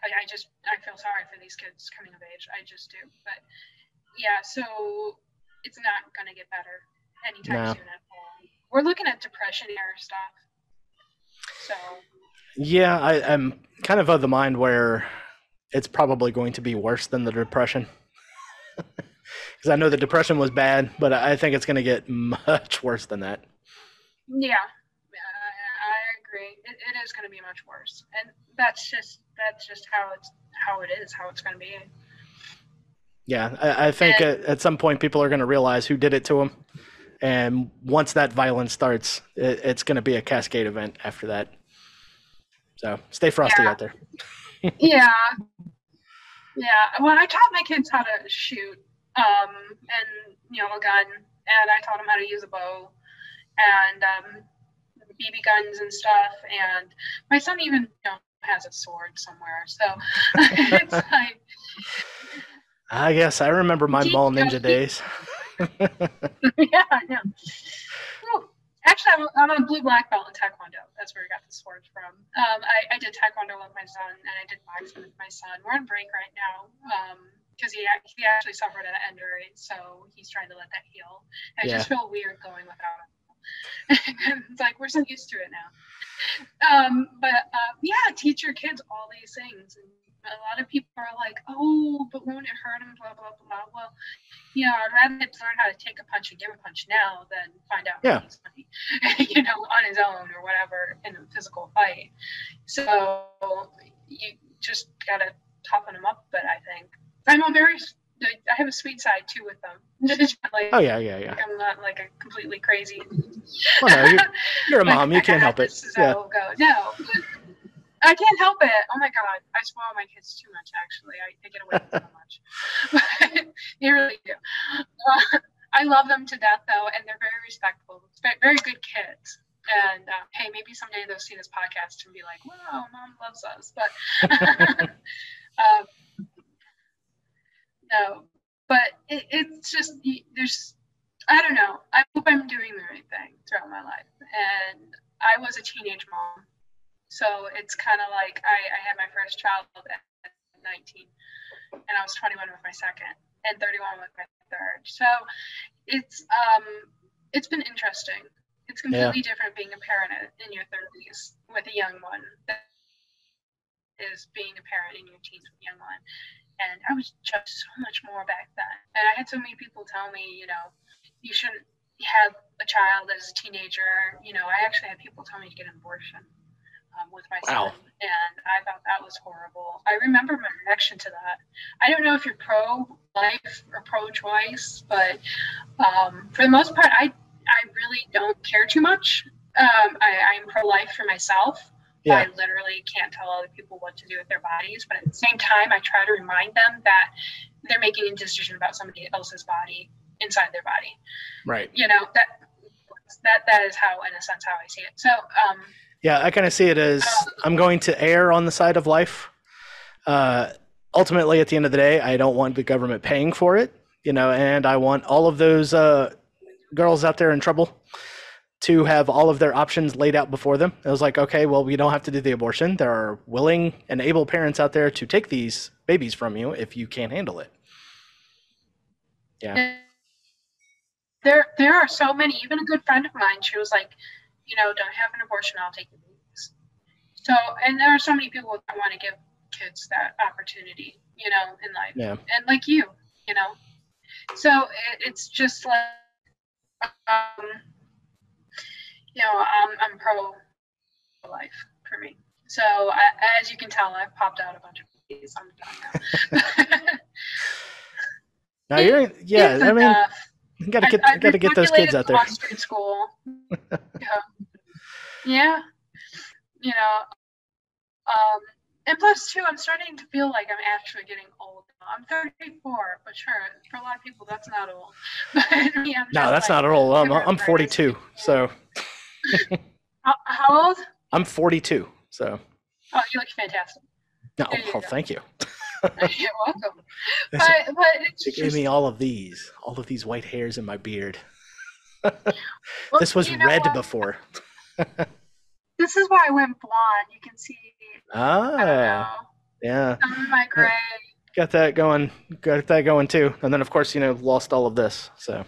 I, I just I feel sorry for these kids coming of age. I just do. But yeah, so it's not going to get better anytime No. soon at all. We're looking at depression era stuff. So yeah, I, I'm kind of of the mind where it's probably going to be worse than the depression. Because I know the depression was bad, but I think it's going to get much worse than that. Yeah, I, I agree. It, it is going to be much worse, and that's just that's just how it's how it is, how it's going to be. Yeah, I, I think And- at, at some point people are going to realize who did it to them, and once that violence starts, it, it's going to be a cascade event after that. So stay frosty Yeah. out there. yeah, yeah. Well, I taught my kids how to shoot, um, and you know, a gun, and I taught him how to use a bow, and um, BB guns and stuff. And my son even you know has a sword somewhere, so it's like. I guess I remember my mall ninja days. yeah, I know. Well, actually, I'm a, I'm a blue black belt in Taekwondo. That's where I got the sword from. Um, I, I did Taekwondo with my son, and I did boxing with my son. We're on break right now because he he actually suffered an injury, so he's trying to let that heal. I just feel weird going without him. it's like we're so used to it now. Um, but uh, yeah, teach your kids all these things. And a lot of people are like, "Oh, but won't it hurt them?" Blah blah blah. Blah. Well, you know, I'd rather learn how to take a punch and give a punch now than find out Yeah. he's money, you know, on his own or whatever in a physical fight. So you just gotta toughen him up. But I think I'm a very, I have a sweet side too with them. Like, Oh yeah, yeah, yeah. I'm not like a completely crazy. Well, no, you're, you're a Like, mom. You can't help it. Yeah. how it'll go. No, but I can't help it. Oh my god, I spoil my kids too much. Actually, I, I get away with so much. They really do. Uh, I love them to death, though, and they're very respectful, very good kids. And uh, hey, maybe someday they'll see this podcast and be like, "Wow, mom loves us." But um, no, but it, it's just there's I don't know. I hope I'm doing the right thing throughout my life. And I was a teenage mom. So it's kind of like I, I had my first child at 19, and I was 21 with my second, and 31 with my third. So it's um it's been interesting. It's completely different being a parent in your 30s with a young one that is being a parent in your teens with a young one. And I was just so much more back then. And I had so many people tell me, you know, you shouldn't have a child as a teenager. You know, I actually had people tell me to get an abortion um, with my Wow. son, and I thought that was horrible. I remember my reaction to that. I don't know if you're pro-life or pro-choice, but um, for the most part, I I really don't care too much. Um, I, I'm pro-life for myself. Yeah. I literally can't tell other people what to do with their bodies, but at the same time, I try to remind them that they're making a decision about somebody else's body inside their body. Right. You know that that that is how, in a sense, how I see it. So, um, Yeah, I kind of see it as I'm going to err on the side of life. Uh, ultimately, at the end of the day, I don't want the government paying for it, you know, and I want all of those uh, girls out there in trouble to have all of their options laid out before them. It was like, okay, well, we don't have to do the abortion. There are willing and able parents out there to take these babies from you if you can't handle it. Yeah. there there are so many. Even a good friend of mine, she was like, you know, don't have an abortion. I'll take the babies. So, and there are so many people that want to give kids that opportunity, you know, in life. Yeah. and like you, you know. So it, it's just like, um, you know, I'm, I'm pro life for me. So I, as you can tell, I've popped out a bunch of these. I'm done now. Now you're, yeah, I mean, enough. you gotta get, I gotta get those kids out there. School. yeah. Yeah, you know, um, and plus too, I'm starting to feel like I'm actually getting old I'm 34, but sure, for a lot of people, that's not old. But me, No, that's like, not at all. I'm, I'm 42, so How, how old? I'm 42. So Oh, you look fantastic. no, you oh, go. thank you. You're welcome. But but it's gave just, me all of these, all of these white hairs in my beard. well, This was red what? before. This is why I went blonde. You can see. Ah, yeah, Some of my gray. got that going. Got that going too. And then of course, you know, lost all of this. So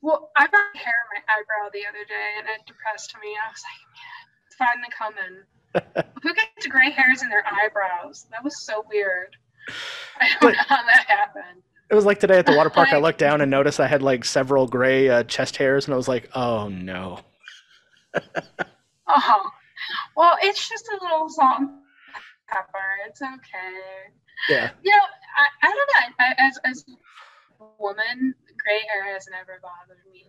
Well, I got hair in my eyebrow the other day, and it depressed me. I was like, man, it's finally coming. Who gets gray hairs in their eyebrows? That was so weird. I don't But- know how that happened. It was like today at the water park. I looked down and noticed I had like several gray uh, chest hairs, and I was like, oh no. Oh, well, it's just a little salt and pepper. It's okay. Yeah, You know, I, I don't know. I, as as a woman, gray hair has never bothered me.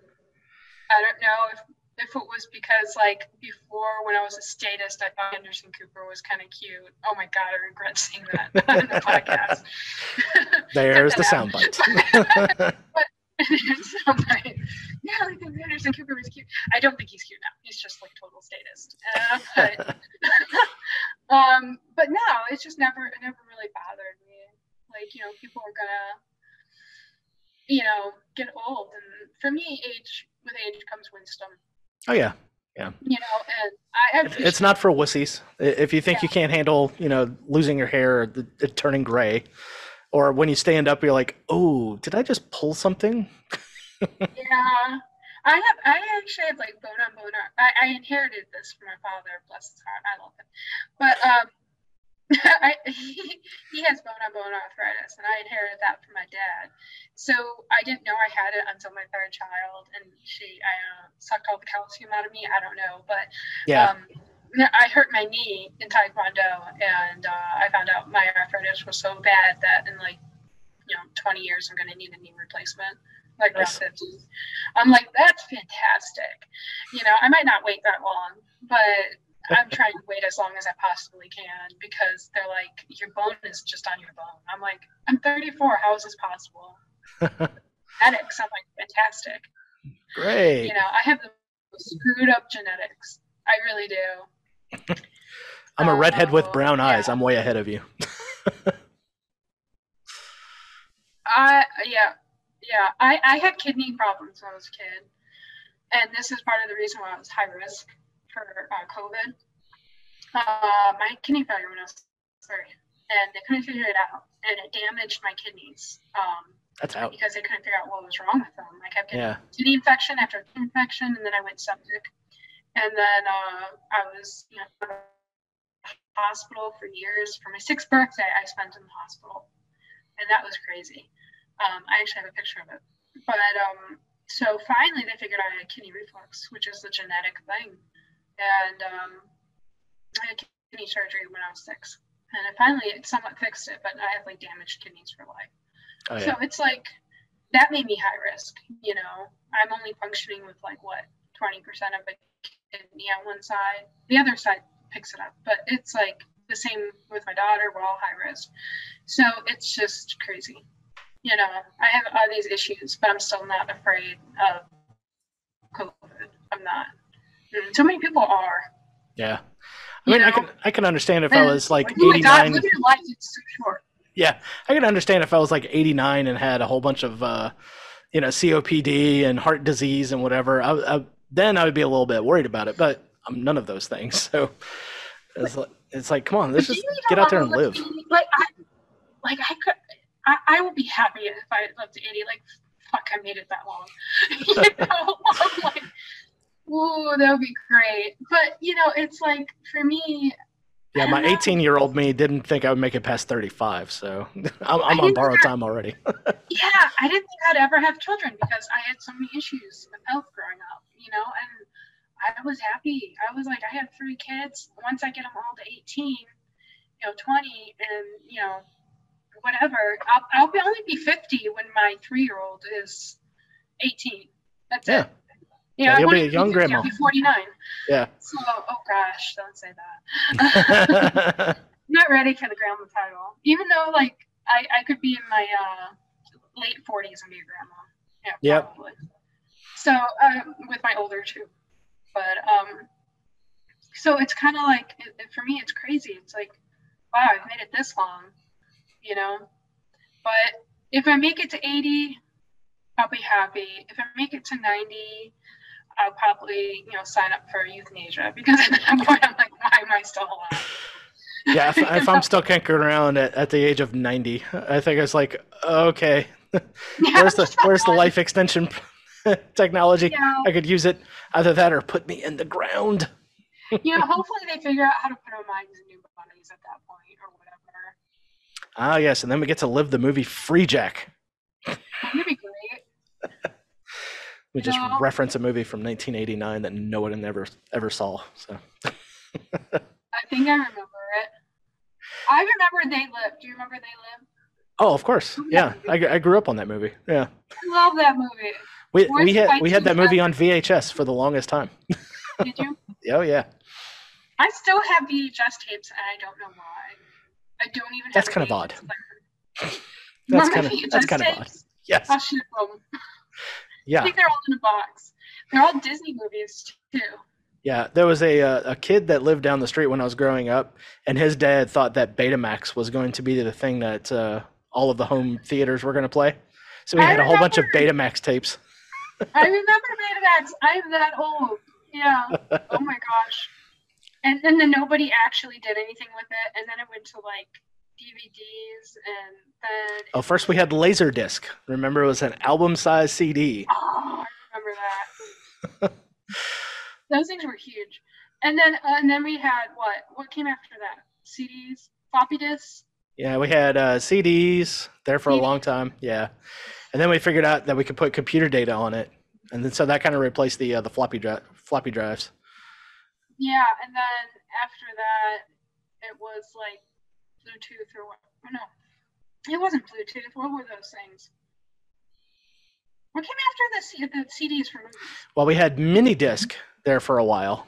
I don't know if if it was because like before when I was a statist, I thought Anderson Cooper was kind of cute. Oh my god, I regret saying that on the podcast. there's the soundbite. like, yeah, I think Anderson Cooper was cute. I don't think he's cute now. He's just like total statist. Uh, but um, but no, it's just never it never really bothered me. Like you know, people are gonna you know get old, and for me, age with age comes wisdom. Oh yeah, yeah. You know, and I it's not for wussies. If you think you can't handle, you know, losing your hair or the, it turning gray, or when you stand up, you're like, oh, did I just pull something? Yeah, I have. I actually have like bone on bone. I, I inherited this from my father. Bless his heart. I love him. But um, I, he, he has bone on bone arthritis, and I inherited that from my dad. So I didn't know I had it until my third child, and she I uh, sucked all the calcium out of me. I don't know, but Yeah, um, I hurt my knee in Taekwondo, and uh, I found out my arthritis was so bad that in like, you know, 20 years I'm going to need a knee replacement, like around Nice. 50. I'm like, that's fantastic. You know, I might not wait that long, but I'm trying to wait as long as I possibly can because they're like, your bone is just on your bone. I'm like, I'm 34. How is this possible? Genetics. I'm like, fantastic. great. You know, I have the most screwed up genetics. I really do. I'm a redhead with brown eyes. yeah. I'm way ahead of you. I yeah yeah I I had kidney problems when I was a kid, and this is part of the reason why I was high risk for uh, COVID. Uh, my kidney failure when I was three, and they couldn't figure it out, and it damaged my kidneys um, That's out. because they couldn't figure out what was wrong with them. I kept getting Yeah. kidney infection after kidney infection, and then I went septic, and then uh, I was you know in the hospital for years. For my sixth birthday, I spent in the hospital, and that was crazy. Um, I actually have a picture of it. But um, so finally, they figured out I had kidney reflux, which is the genetic thing, and um, I had kidney surgery when I was six, and I finally it somewhat fixed it, but I have like damaged kidneys for life. Oh So it's like that made me high risk. You know, I'm only functioning with like what 20% of a kidney on one side. The other side picks it up, but it's like the same with my daughter. We're all high risk. So it's just crazy. You know, I have all these issues, but I'm still not afraid of COVID. I'm not. So many people are. Yeah. I You mean, I can I can understand if I was like 89. live your life. It's so short. Yeah, I can understand if I was like 89 and had a whole bunch of, uh, you know, COPD and heart disease and whatever. I, I, then I would be a little bit worried about it, but I'm none of those things. So it's like, it's like, come on, let's just get out there and live. Like I, like I could, I, I would be happy if I lived to eighty. Like, fuck, I made it that long. you know, I'm like, ooh, that would be great. But you know, it's like for me, Yeah, my I don't know. 18 year old me didn't think I would make it past 35, so I'm, I'm on borrowed time already. yeah, I didn't think I'd ever have children because I had so many issues with health growing up. You know, and I was happy. I was like, I have three kids. Once I get them all to eighteen, you know, twenty, and you know, whatever. I'll, I'll be only be fifty when my three-year-old is eighteen. That's Yeah. it. You Yeah, know, I you'll be a young 50, grandma. I'll be forty-nine. Yeah. So, oh gosh, don't say that. not ready for the grandma title. Even though like I, I could be in my uh, late forties and be a grandma. Yeah, Yep. probably. So um, with my older two, but um, so it's kind of like it, it- for me, it's crazy. It's like, wow, I've made it this long, you know. But if I make it to eighty, I'll be happy. If I make it to ninety, I'll probably you know sign up for euthanasia because at that point I'm like, why am I still alive? Yeah, if, if I'm still kinkering around at, at the age of 90, I think it's like, okay, where's the where's the life extension technology? I could use it either that or put me in the ground. you know, hopefully they figure out how to put our minds in new bodies at that point or whatever. Ah, yes, and then we get to live the movie Freejack. Wouldn't it be great? We just No. reference a movie from 1989 that no one ever ever saw. So I think I remember it. I remember They Live. Do you remember They Live? Oh, of course. Oh, yeah, I, I grew up on that movie. Yeah, I love that movie. we we had we had that movie on VHS for the longest time. Did you? Oh yeah, I still have VHS tapes, and I don't know why. I don't even. That's have kind of odd. Player. that's kind of that's kind of odd. Yes, Them. I think they're all in a box. They're all Disney movies too. yeah. There was a uh, a kid that lived down the street when I was growing up, and his dad thought that Betamax was going to be the thing that uh, all of the home theaters were going to play. So he I had a whole bunch of. Betamax tapes. I remember Betamax. I'm that old. Yeah. Oh my gosh. And and then nobody actually did anything with it, and then it went to like DVDs, and then Oh, first we had Laserdisc. Remember, it was an album-sized CD. oh, I remember that. Those things were huge. And then uh, and then we had what? What came after that? CDs, floppy disks. Yeah, we had uh, CDs there for a long time. Yeah, and then we figured out that we could put computer data on it, and then so that kind of replaced the uh, the floppy drive floppy drives. Yeah, and then after that, it was like Bluetooth or what? oh, No, it wasn't Bluetooth. What were those things? What came after the, C- the CDs for movies? Well, we had mini disc there for a while,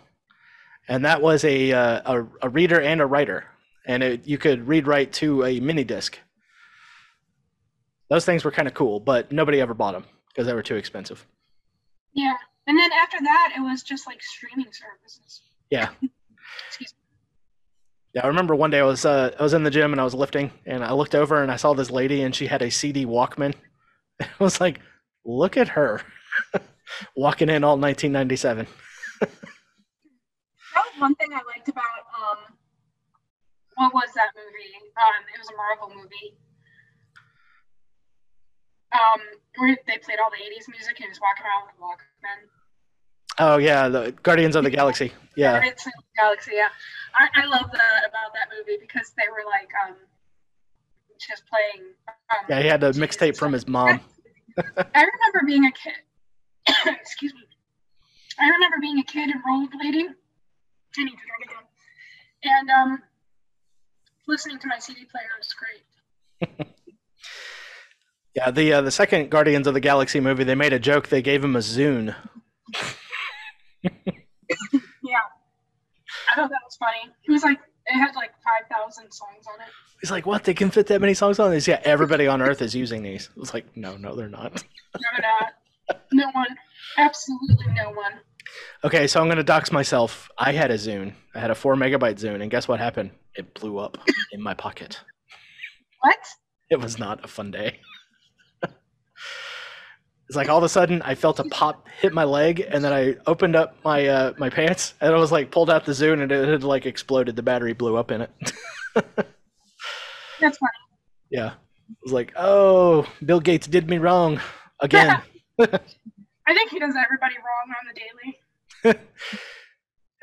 and that was a uh, a, a reader and a writer, and it, you could read write to a mini disc. Those things were kind of cool, but nobody ever bought them because they were too expensive. Yeah, and then after that, it was just like streaming services. Yeah. Excuse me. Yeah, I remember one day I was uh, I was in the gym and I was lifting and I looked over and I saw this lady and she had a CD Walkman. I was like, look at her walking in all 1997. That was one thing I liked about um, what was that movie? Um, it was a Marvel movie. Um, they played all the '80s music and he was walking around with a Walkman. Oh yeah, the Guardians of the Galaxy. Yeah, Guardians of the Galaxy. Yeah, I, I love that about that movie because they were like um, just playing. Um, yeah, he had a mixtape from his mom. I remember being a kid. excuse me. I remember being a kid and rollerblading. I need to drink again. And um, listening to my CD player was great. Yeah, the uh, the second Guardians of the Galaxy movie, they made a joke. They gave him a Zune. Yeah. I thought that was funny. It was like it had like five thousand songs on it. He's like, what? They can fit that many songs on these? Yeah, everybody on Earth is using these. I was like, no, no, they're not. No, not. No one. Absolutely no one. Okay, so I'm gonna dox myself. I had a Zune. I had a four megabyte Zune, and guess what happened? It blew up in my pocket. What? It was not a fun day. It's like all of a sudden I felt a pop hit my leg, and then I opened up my uh, my pants, and I was like pulled out the Zune, and it had like exploded. The battery blew up in it. That's funny. yeah, I was like, oh, Bill Gates did me wrong again. I think he does everybody wrong on the daily.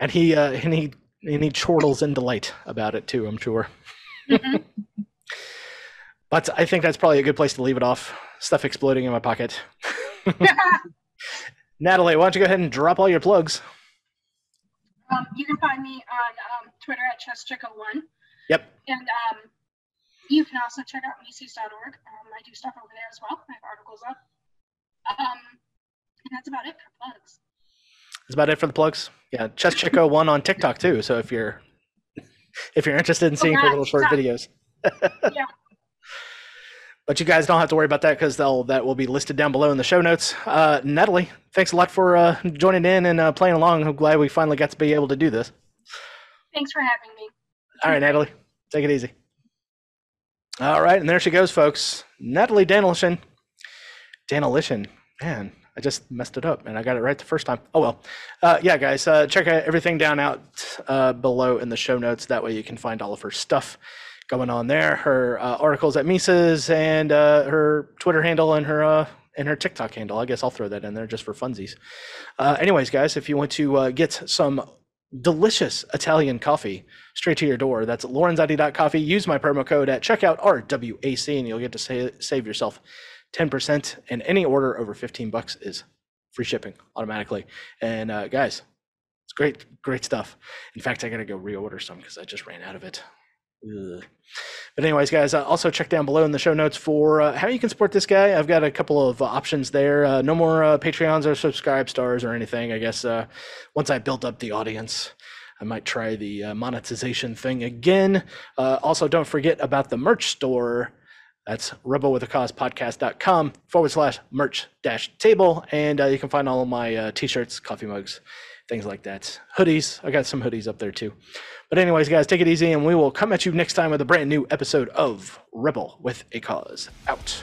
and he uh, and he and he chortles in delight about it too. I'm sure. Mhm. But I think that's probably a good place to leave it off. Stuff exploding in my pocket. Natalie, why don't you go ahead and drop all your plugs? um, you can find me on um, Twitter at chesschicka1. Yep. And um, you can also check out Mises.org. Um, I do stuff over there as well. I have articles up. Um, and that's about it for plugs. That's about it for the plugs. Yeah, Chess Chico one on TikTok too. So if you're if you're interested in Oh, seeing her little short videos. Yeah. But you guys don't have to worry about that because they'll that will be listed down below in the show notes. Uh, Natalie, thanks a lot for uh, joining in and uh, playing along. I'm glad we finally got to be able to do this. Thanks for having me. All right, Natalie, take it easy. All right, and there she goes, folks. Natalie Danelishin. Danelishin. Man, I just messed it up and I got it right the first time. Oh well. Uh, yeah, guys, uh, check everything down out uh, below in the show notes. That way you can find all of her stuff going on there. Her uh, articles at Mises and uh, her Twitter handle and her uh, and her TikTok handle. I guess I'll throw that in there just for funsies. Uh, anyways, guys, if you want to uh, get some delicious Italian coffee straight to your door. That's lorenzati.coffee. Use my promo code at checkout RWAC and you'll get to sa- save yourself 10% and any order over 15 bucks is free shipping automatically. And uh, guys, it's great, great stuff. In fact, I got to go reorder some because I just ran out of it. But anyways, guys, also check down below in the show notes for uh, how you can support this guy. I've got a couple of uh, options there. Uh, no more uh, Patreons or subscribe stars or anything. I guess uh, once I build up the audience, I might try the uh, monetization thing again. Also, don't forget about the merch store. That's rebelwithacause.podcast.com forward slash merch dash table. And you can find all of my t shirts, coffee mugs, things like that. Hoodies. I got some hoodies up there too. But, anyways, guys, take it easy, and we will come at you next time with a brand new episode of Rebel with a Cause. Out.